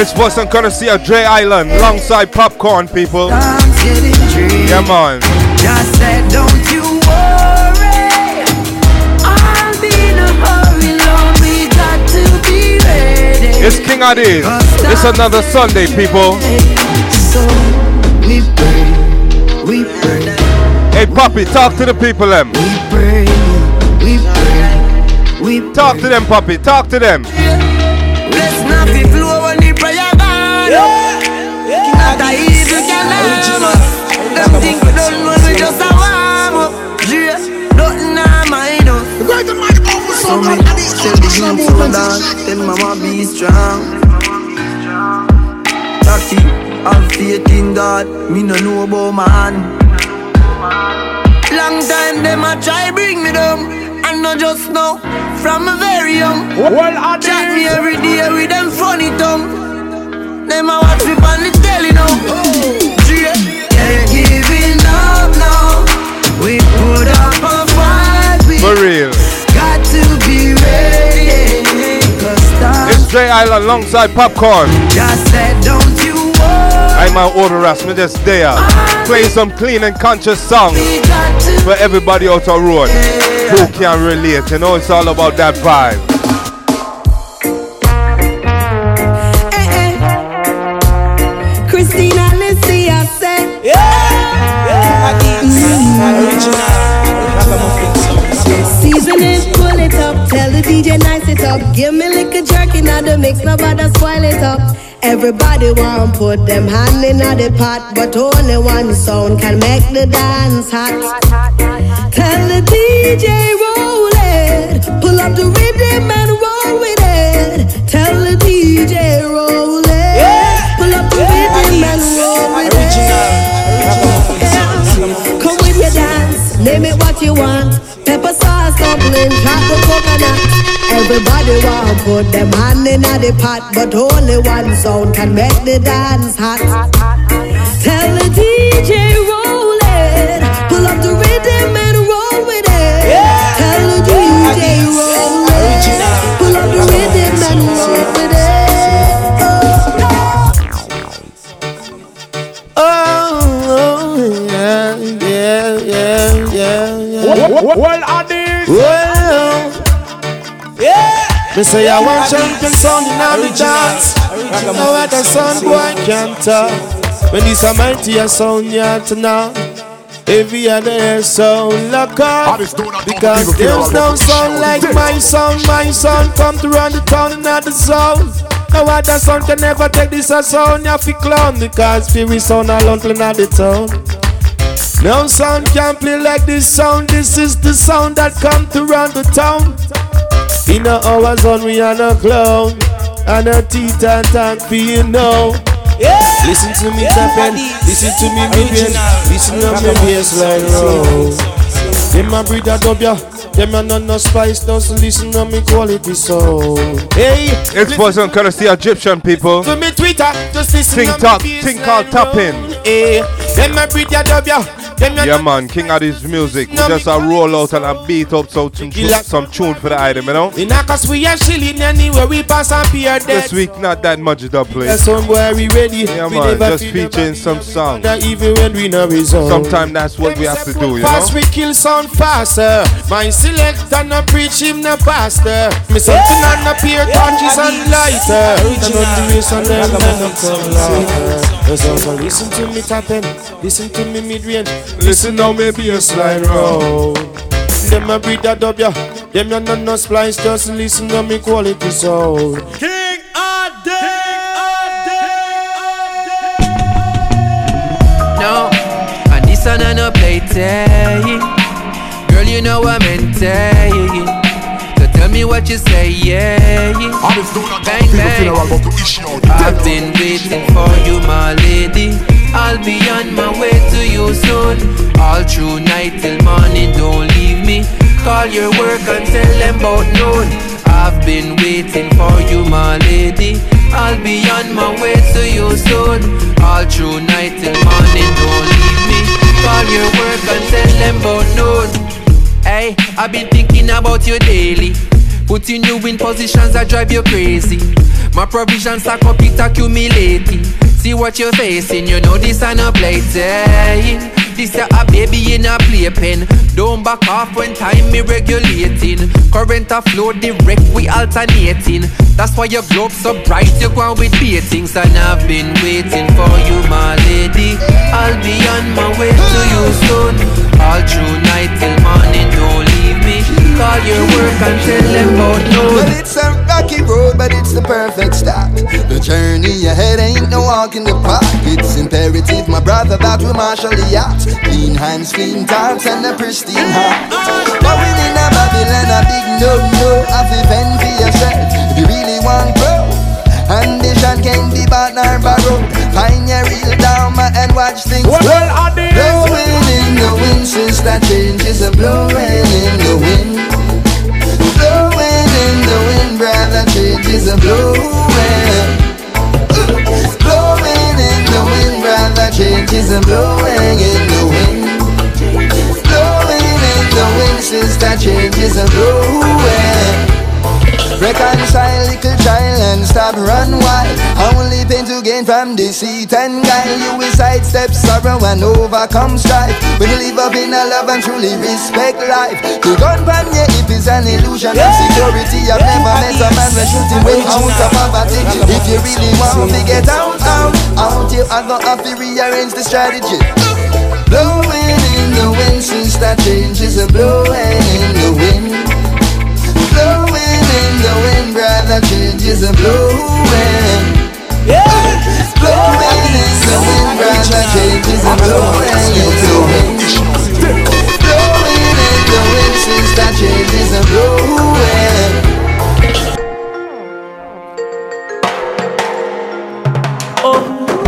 It's voice on courtesy of Dre Island, alongside Popcaan, people. Yeah, man. Just said, don't you worry. I'll in a hurry, Lord. We got to be ready. It's King Addies. It's another Sunday, people. So we pray, we pray, Hey, Poppy, talk to the people, them. we pray, we pray, we Talk to them, Poppy. Talk to them. Let's not be flow So me tell the youth so that tell mama be strong. Taki, have faith in God. Me no know about man. Long time them a try bring me down. And not just now, from a very young. Well, I Chat me every day with them funny tongue. Them a watch me on the telly now. Yeah, Can't giving up now. We put up a fight. For real. Dre Island alongside Popcaan. said, I'm on Order Ras, me just there. Play some clean and conscious songs for everybody out on road who can relate. You know, it's all about that vibe. Up. Give me liquor jerky, now the mix, nobody spoil it up. Everybody want put them hand in the pot, but only one sound can make the dance hot. Tell the DJ roll it, pull up the rhythm and roll with it. Tell the DJ roll it, pull up the rhythm and roll with it. Come with your dance, name it what you want. Pepper sauce, dumpling, chocolate coconut. Everybody want put them hand in the pot, but only one sound can make the dance hot. Tell the Me say I want champion sound in every dance. Now what a sound boy can't talk. When this a mighty a sound yeah to know. Every other sound lock up Because there's no sound like my sound. My sound come to run the town and not the sound. No other sound can never take this a sound. You fi clown because spirit sound alone play not the town. No sound can play like this sound. This is the sound that come to run the town In a hour zone we are no clown. And a teeth and tongue for you know. Yeah. Listen to me tapping, listen to me moving, listen to me bassline roll. Oh. Them a breed a dub ya, them a none no spice, just listen to me quality sound. Hey, Exposing courtesy Egyptian people. to me Twitter, just listen Think to talk, me think called tapping. Oh. Hey, them a breed a dub ya, them a Yeah man, King of Addy's music. We just a roll out and a beat up so some, some tune for the item, you know? In cause we are chilling anywhere we pass and peer This dead. week not that much dub play. That's somewhere we ready. Yeah we man, never just feel featuring some songs. that even when we know result. Sometimes that's what we have to do, you know? Fast we kill sound faster. My selector no preach him no pastor. Me something on the peer touches and lighter. And on the race and them men no come lighter. So so listen to me tapping, listen to me mid range, listen now me bassline roll. Them a breed a dub ya, them ya no no splice, just listen to me quality soul. King Ade. No, and this one I no play tag. Girl, you know I'm in tag. So tell me what you say, yeah. Bang bang. I've been waiting for you, my lady. I'll be on my way to you soon. All through night till morning, don't leave me. Call your work and tell them about noon. I've been waiting for you, my lady. I'll be on my way to you soon. All through night till morning, don't leave me. Call your work and tell them about noon. Hey, I've been thinking about you daily. Putting you in positions that drive you crazy. My provisions up, it accumulating. See what you're facing, you know this ain't a playtime. This a a baby in a playpen. Don't back off when time me regulating. Current a flow direct, we alternating. That's why your globe so bright, you go on with beatings. And I've been waiting for you, my lady. I'll be on my way to you soon. All through night till morning, don't leave me. Call your work and tell them about Well, it's a rocky road, but it's the perfect start. The journey ahead ain't no walk in the park. It's imperative, my brother, that we marshal the yacht. Clean hands, clean thoughts, and a pristine heart. Going in a Babylon, a big no-no. Have to fend for yourself if you really want grow. Ambition can't be bought nor borrowed. Find your real dharma and watch things Well, well, since that change is a blowing in the wind. Blowing in the wind, brother, change is a blowing. Blowing in the wind, brother, change is a blowing in the wind. Blowing in the wind, since that change is a blowing. Reconcile little child and stop run wild. Only pain to gain from deceit and guile. You will sidestep sorrow and overcome strife. When you live up in a love and truly respect life. The gun pan your hip is an illusion of security. I've never met a man when shooting way out of poverty. If you really want to get out, out, out, you are gonna have to rearrange the strategy. Blowing in the wind since that change is a blowing in the wind. The wind, brother, change is a blowing. Yeah. Blowing in the wind, brother, change is a blowing in the wind. Blowing in the wind since that change a blowing.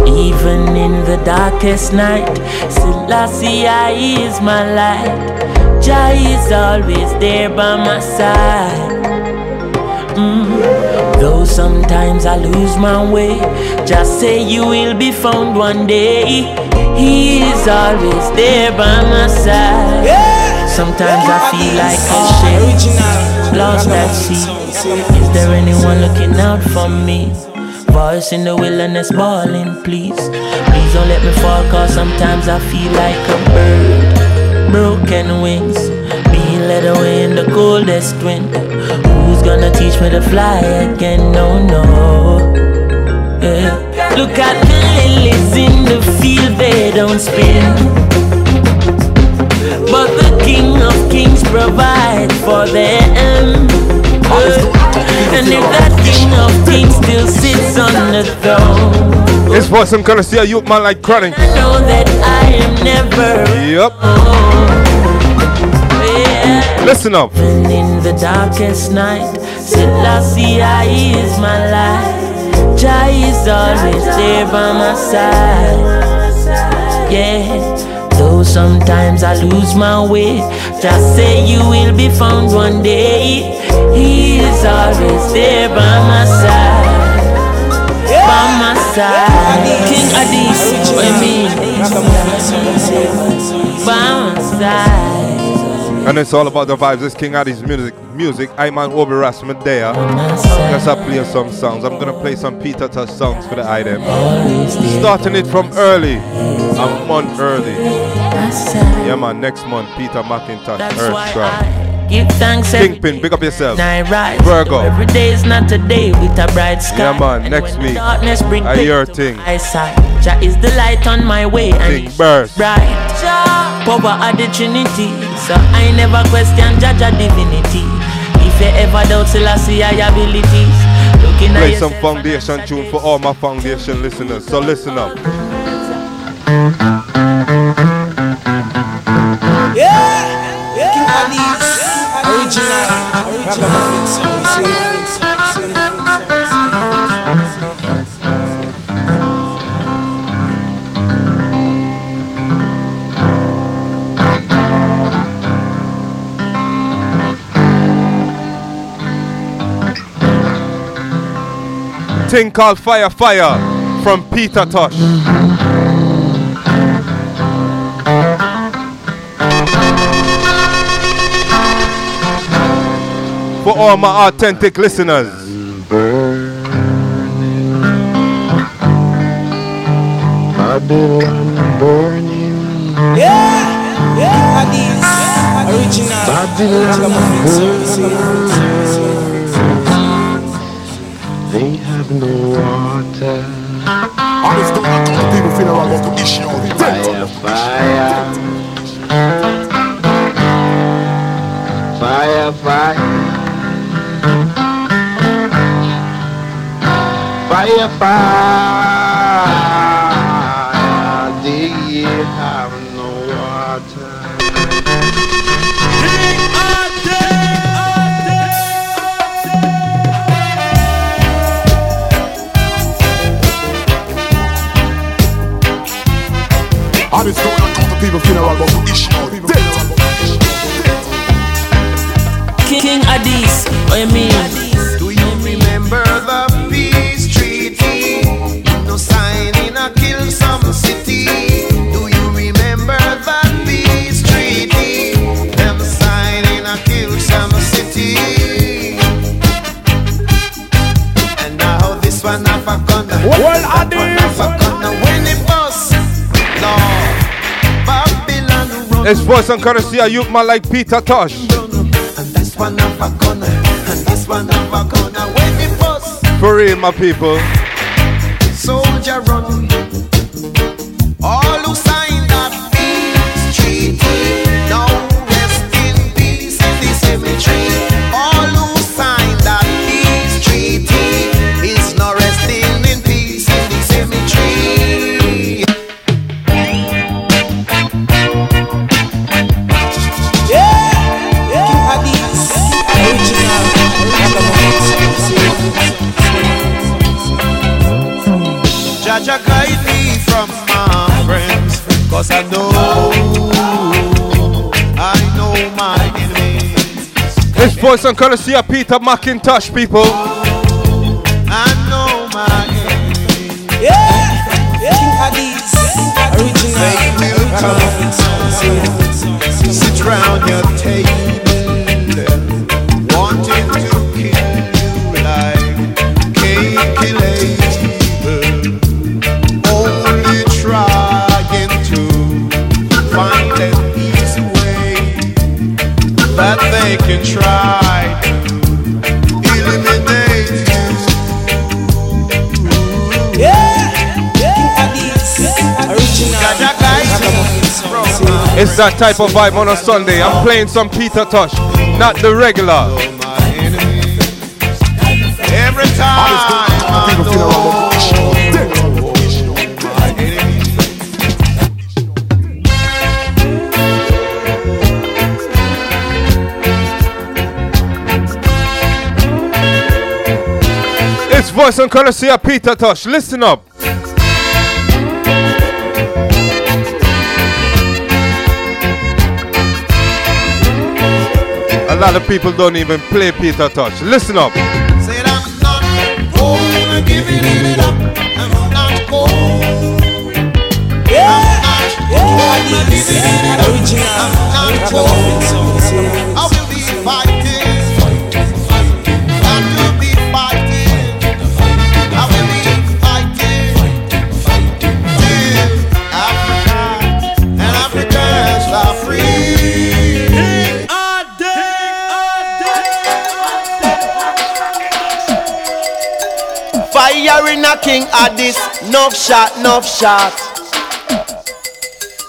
Even in the darkest night, Selassie I is my light. Jah is always there by my side. Mm. Though sometimes I lose my way, just say you will be found one day. He is always there by my side. Sometimes I feel like a ship lost at sea. Is there anyone looking out for me? Voice in the wilderness bawling, please. Please don't let me fall, cause sometimes I feel like a bird. Broken wings, led away in the coldest wind. Who's gonna teach me to fly again? No, no. Yeah. Look at the lilies in the field, they don't spin. But the King of Kings provides for them. And if that King of Kings still sits on the throne, This voice I'm gonna see a youth man like chronic. I know that I am never Yep. yeah. Listen up. Even in the darkest night, Selassie I is my light. Jah is always there by my side. Yeah. Though sometimes I lose my way, just say you will be found one day. He is always there by my side. By my side. King Addies, what you mean? By my side. And it's all about the vibes. This King Addy's music. Music. I'm on Obi Rasmadea. Guess I play some songs. I'm gonna play some Peter Tosh songs for the item. Starting it from early. A month early. Yeah man, next month Peter McIntosh Earthstrong. Give thanks Kingpin, big up yourself. Rise. Virgo. Every day is not a day with a bright sky. Yeah man, And next week. Darkness bring I hear to thing. eyesight. Jah is the light on my way and Big burst. bright. Jah, power of the Trinity. So I never question Jah Jah divinity. If you ever doubt Selassie I abilities, looking Play some foundation tune for all my foundation listeners. So listen up. Thing called Fire Fire from Peter Tosh. For all my authentic listeners. Babylon burning. Yeah, yeah, Addies, original, ragamuffin They have no water. People feel about to issue. Fire, fire. Fire, fire. Fire, fire. They have no water. And it's going on to people funeral about to issue. King Addies, what you mean? It's voice and courtesy of youth man like Peter Tosh. That's one of a gonna, and that's one of a gonna. When the bus For real, my people. It's voice and courtesy of Peter McIntosh, people. I know my enemies. Yeah, King Addies, original. They will come, sit round your table, It's that type of vibe on a Sunday. I'm playing some Peter Tosh, not the regular. Every time I know my enemies. It's voice and courtesy of Peter Tosh. Listen up. Lot of people don't even play Peter Tosh. Listen up. Said I'm not gonna give it up. I'm not going. Yeah, I'm not gonna give it up. original. I'm not going. Fire in a king Addies, enough shot, enough shot.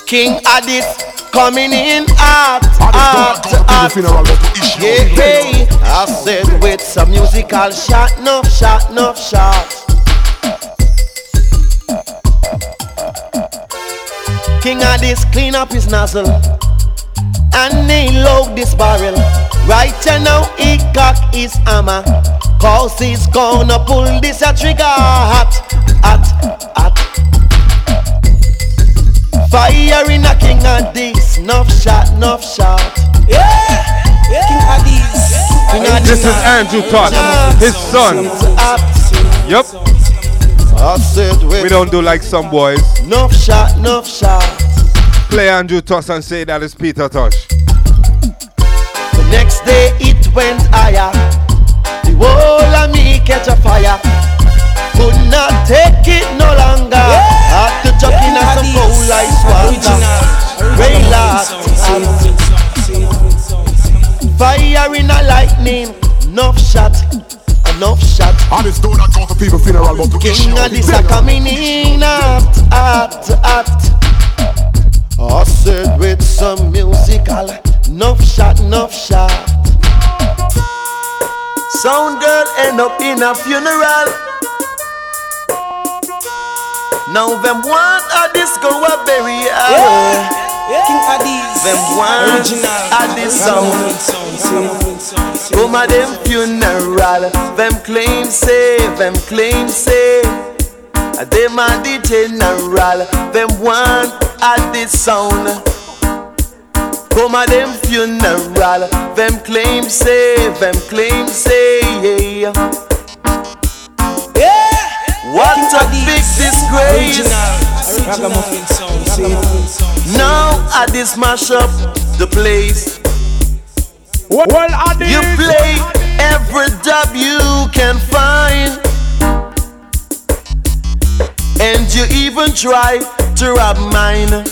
King Addies coming in hot, hot, hot. Hey, hey, I said with some musical shot, enough shot, enough shot. King Addies clean up his nozzle and he load this barrel. Right now he cock his hammer, cause he's gonna pull this a trigger hot, hot, hot. Fire in a king of this, enough shot, enough shot. Yeah, King Addies. King of This is Andrew Tosh, his son. Yep. I said We don't do like some boys. Enough shot, enough shot. Play Andrew Tosh and say that is Peter Tosh. The next day it went higher. The whole of me catch a fire. Could not take it no longer. Had to jump in at some cold ice water. Relax. Fire in a lightning. Enough shot. Enough shot. And it's doing that talk to people funeral, but to King of this a coming in hot, hot, hot. I said with some musical, enough shot, enough shot. Sound girl end up in a funeral. Now them want a disco a bury her. King Addies, Them want original. a this sound. Come them funeral. Them claim say, them claim say. Them a the general. Them want a this sound. Come a them funeral. Them claim say, them claim say. Yeah. What a big disgrace. Ragamuffin sound. Now I this mash up the place. Well, you play every dub you can find, and you even try to rob mine.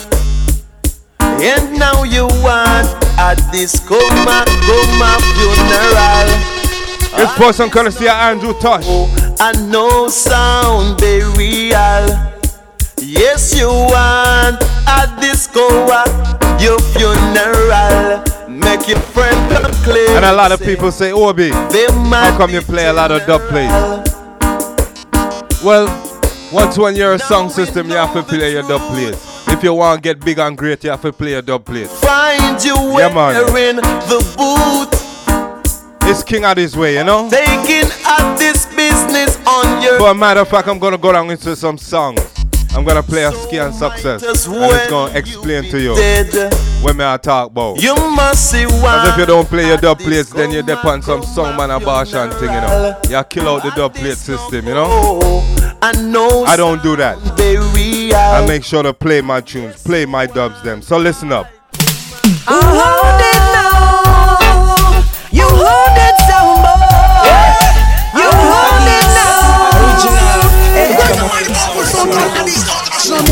And now you want a disco ma coma funeral. This person courtesy of Andrew Tosh. Oh, I know sound burial. Yes, you want a disco at your funeral. Make your friend come clear. And a lot of people say, Obi, how come you play a lot of dub plays? Well, once when you're a song system, you have to play your dub plays. If you want to get big and great, you have to play a dub plays. Find you Yeah, man. wearing the boot. It's King of this way, you know? Taking up this business on your For a matter of fact, I'm gonna go down into some songs. I'm gonna play a ski and success. And it's gonna explain to you dead. what me I talk about. You must see As why. if you don't play your dub plates, then you depend on some song man a bash and thing, you know. You kill out the dub plate system, you know. I know I don't do that. I make sure to play my tunes, play my dubs them. So listen up. You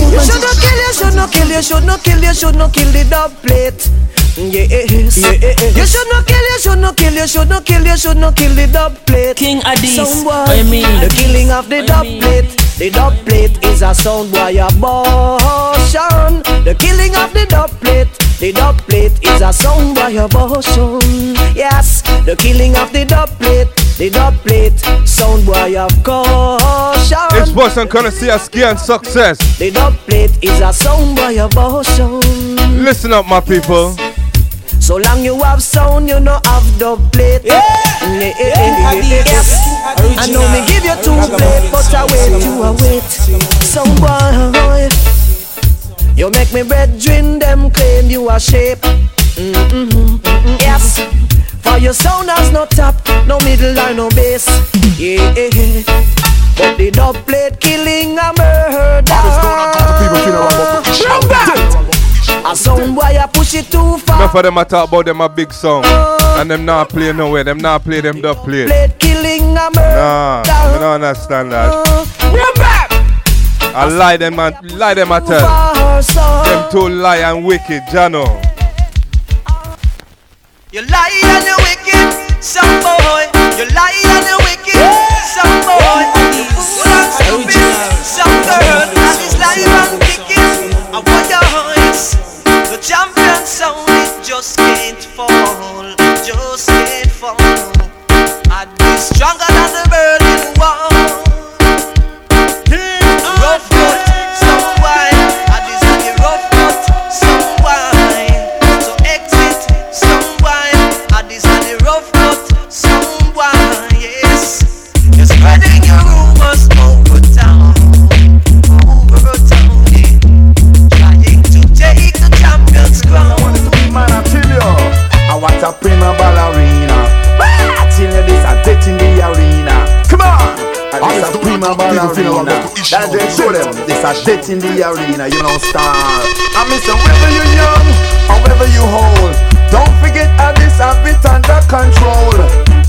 You should not kill, you should not kill, you should not kill, you should not kill the dub plate. Yes. You should not kill, you should not kill, you should not kill, you should not kill the dub plate. King Addies, Soundboy, I mean. the killing of the dub plate. The dub plate is a soundboy abortion. The killing of the dub plate. The dub plate is a soundboy abortion. Yes, the killing of the dub plate. The dub plate, soundboy of caution. This person gonna see a ski and success. The dub plate is a soundboy abortion. Listen up, my people. So long you have sound, you know have dub plate. Yeah. Yes. I know me give you two plate, but I wait, you a wait. Sound boy, you make me brethren them claim you a shape. Mm-mm-mm. Yes. For your sound has no top, no middle or no bass. Yeah. But the dub plate killing a murder. A sound boy I push it too far. Enough of them I talk about them a big song. And them not play nowhere. Them not play them dub plate. Plate killing a murder. Nah, I don't understand that. I lie them and lie them I tell. Them two lie and wicked, Jano. You lie and you wicked, some boy. You lie and you wicked, some boy. You fool and stupid, some girl. And it's live and kicking. I want your voice. The champion sound it just can't fall, just can't fall. I'd be stronger than the prima ballerina. You this, I'm taking the arena. Come on! And this a prima ballerina. That's it, show them. This a death in the arena, you know, star. I miss whether you young or whether you old. Don't forget how this have it under control.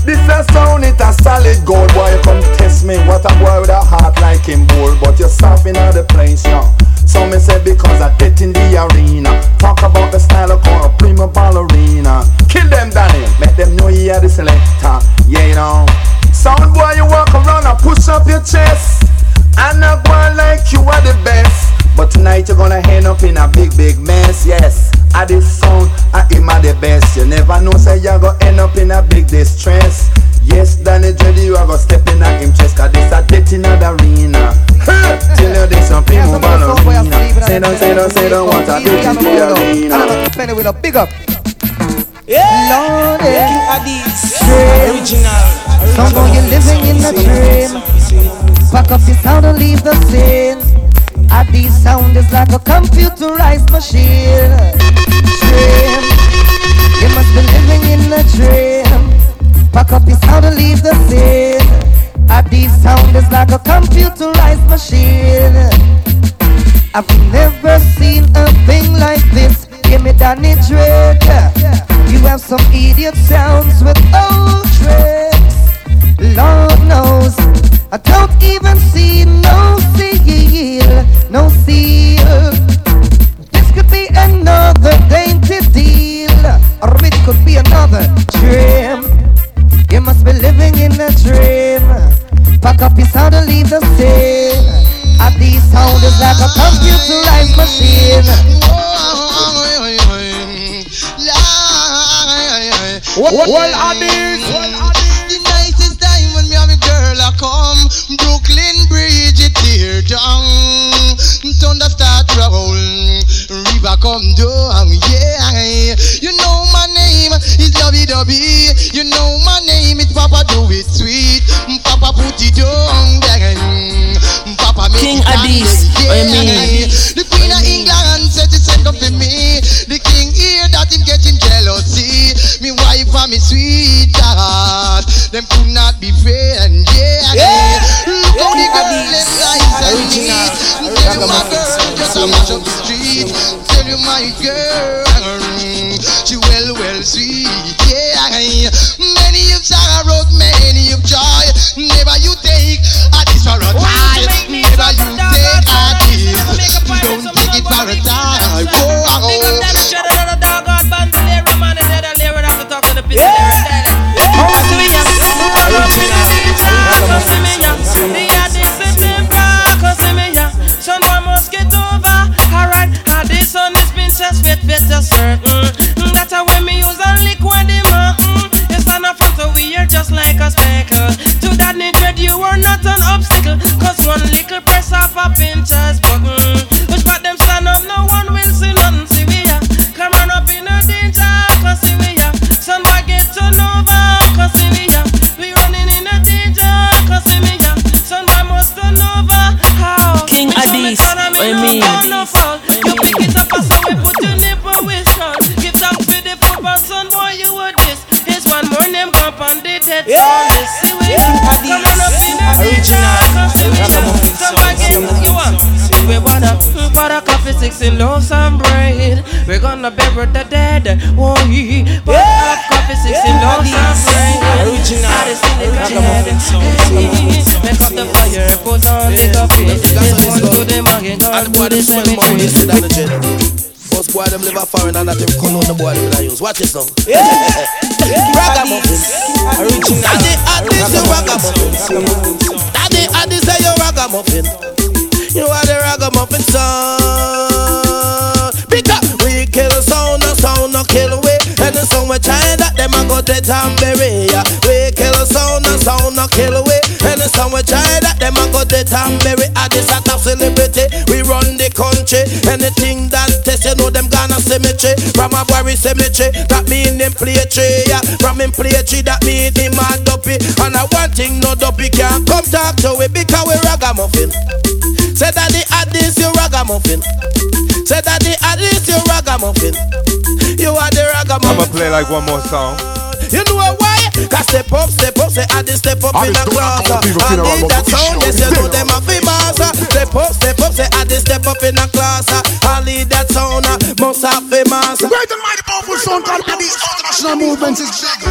This a sound, it a solid gold. Boy, you come test me. What a boy with a heart like him bull. But you're soft in the place, yeah. So me say because I death in the arena. Talk about the style of call a prima ballerina. Kill them, Danny. Make them know you are the selector. Yeah, you know. Sound boy, you walk around and push up your chest. And not one like you are the best. But tonight you're gonna end up in a big, big mess. Yes, I this sound, I am the best. You never know, say you're gonna end up in a big distress. Yes, Danny Jedi, you are gonna step in a him chest. Say no, say no, say no, want a in the arena. Penny with a big up. Yeah. Lord, Dream. original. Somehow you're living in a dream. Pack up your sound and leave the scene. At these sound is like a computerized machine. Dream. You must be living in a dream. Pack up your sound and leave the scene. At these sound is like a computerized machine. I've never seen a thing like this. Give me Danny Drake. You have some idiot sounds with old tricks. Lord knows, I don't even see no seal, no seal. This could be another dainty deal, or it could be another dream. You must be living in a dream. Pack up your saddle, leave the scene. At these sound is like a computerized machine. What, what are these? The nicest time when me and my girl a come Brooklyn Bridge it tear down. Thunder start roll River come down Yeah. You know my name is Lovey Dovey You know my name is Papa Do It Sweet. Papa put it down make King Addies, yeah. what you mean? The Queen of England said she sent up for me. The king hear that him getting jealousy. Me wife and me sweetheart Them could not be friends, yeah, yeah. Look how the girl them nice and neat Tell you my girl just a mash up the street. Tell you my girl She well, well sweet, yeah. Many you sorrow, many you joy. Never you take a this for a time Never you take a this Don't take it for a time Whoa, oh, oh. certain That's when me use a liquid in my. You stand so we just like a speckle. To that nature you are not an obstacle. Cause one little press off a Pinterest button the dead Oh he Pour Yeah. up coffee six in Yeah. loaf some bread Original. I just feel like Ragamuffin sound. Make up the fire, put on the coffee This one to the market, gone to the cemetery Most boy them live a foreign and that them cologne the boy them I use. Watch this now. Yeah. yeah. Ragamuffin. Original. Daddy, at least you ragamuffin. Daddy, at say you ragamuffin. You are the ragamuffin son. We try that them a go dead and bury ya. We kill sound, no sound, no kill we. And the song we try that them a go dead and bury. At this a celebrity, we run the country. Anything that test, you know them gonna cemetery. From a worry cemetery, that mean them play tree. Yeah. From him play tree, that mean him a duppy. And a one thing, no duppy can't come talk to we because we ragamuffin. Say that the Addies you ragamuffin. Say that the Addies you ragamuffin. You are the ragamuffin. I'ma play like one more song. You know why? Cause step up, step up, say I step up in I a don't class. know how I feel need that sound, show. yes, you know them a famous. Step up, step up, say I step up in a class. I need that sound, uh, must have famous. Great and mighty powerful sound called Addies International Movement is big.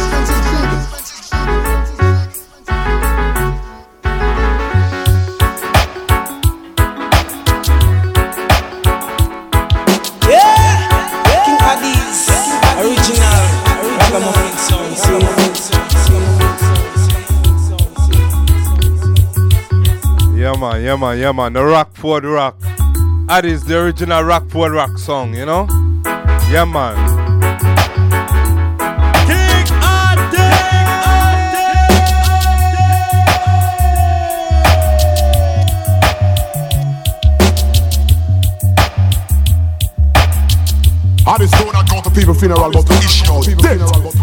Man, yeah man, yeah man. The Rockford Rock. That is the original Rockford Rock song, you know? Yeah man. Addies don't not go to people funeral but to issue out dead.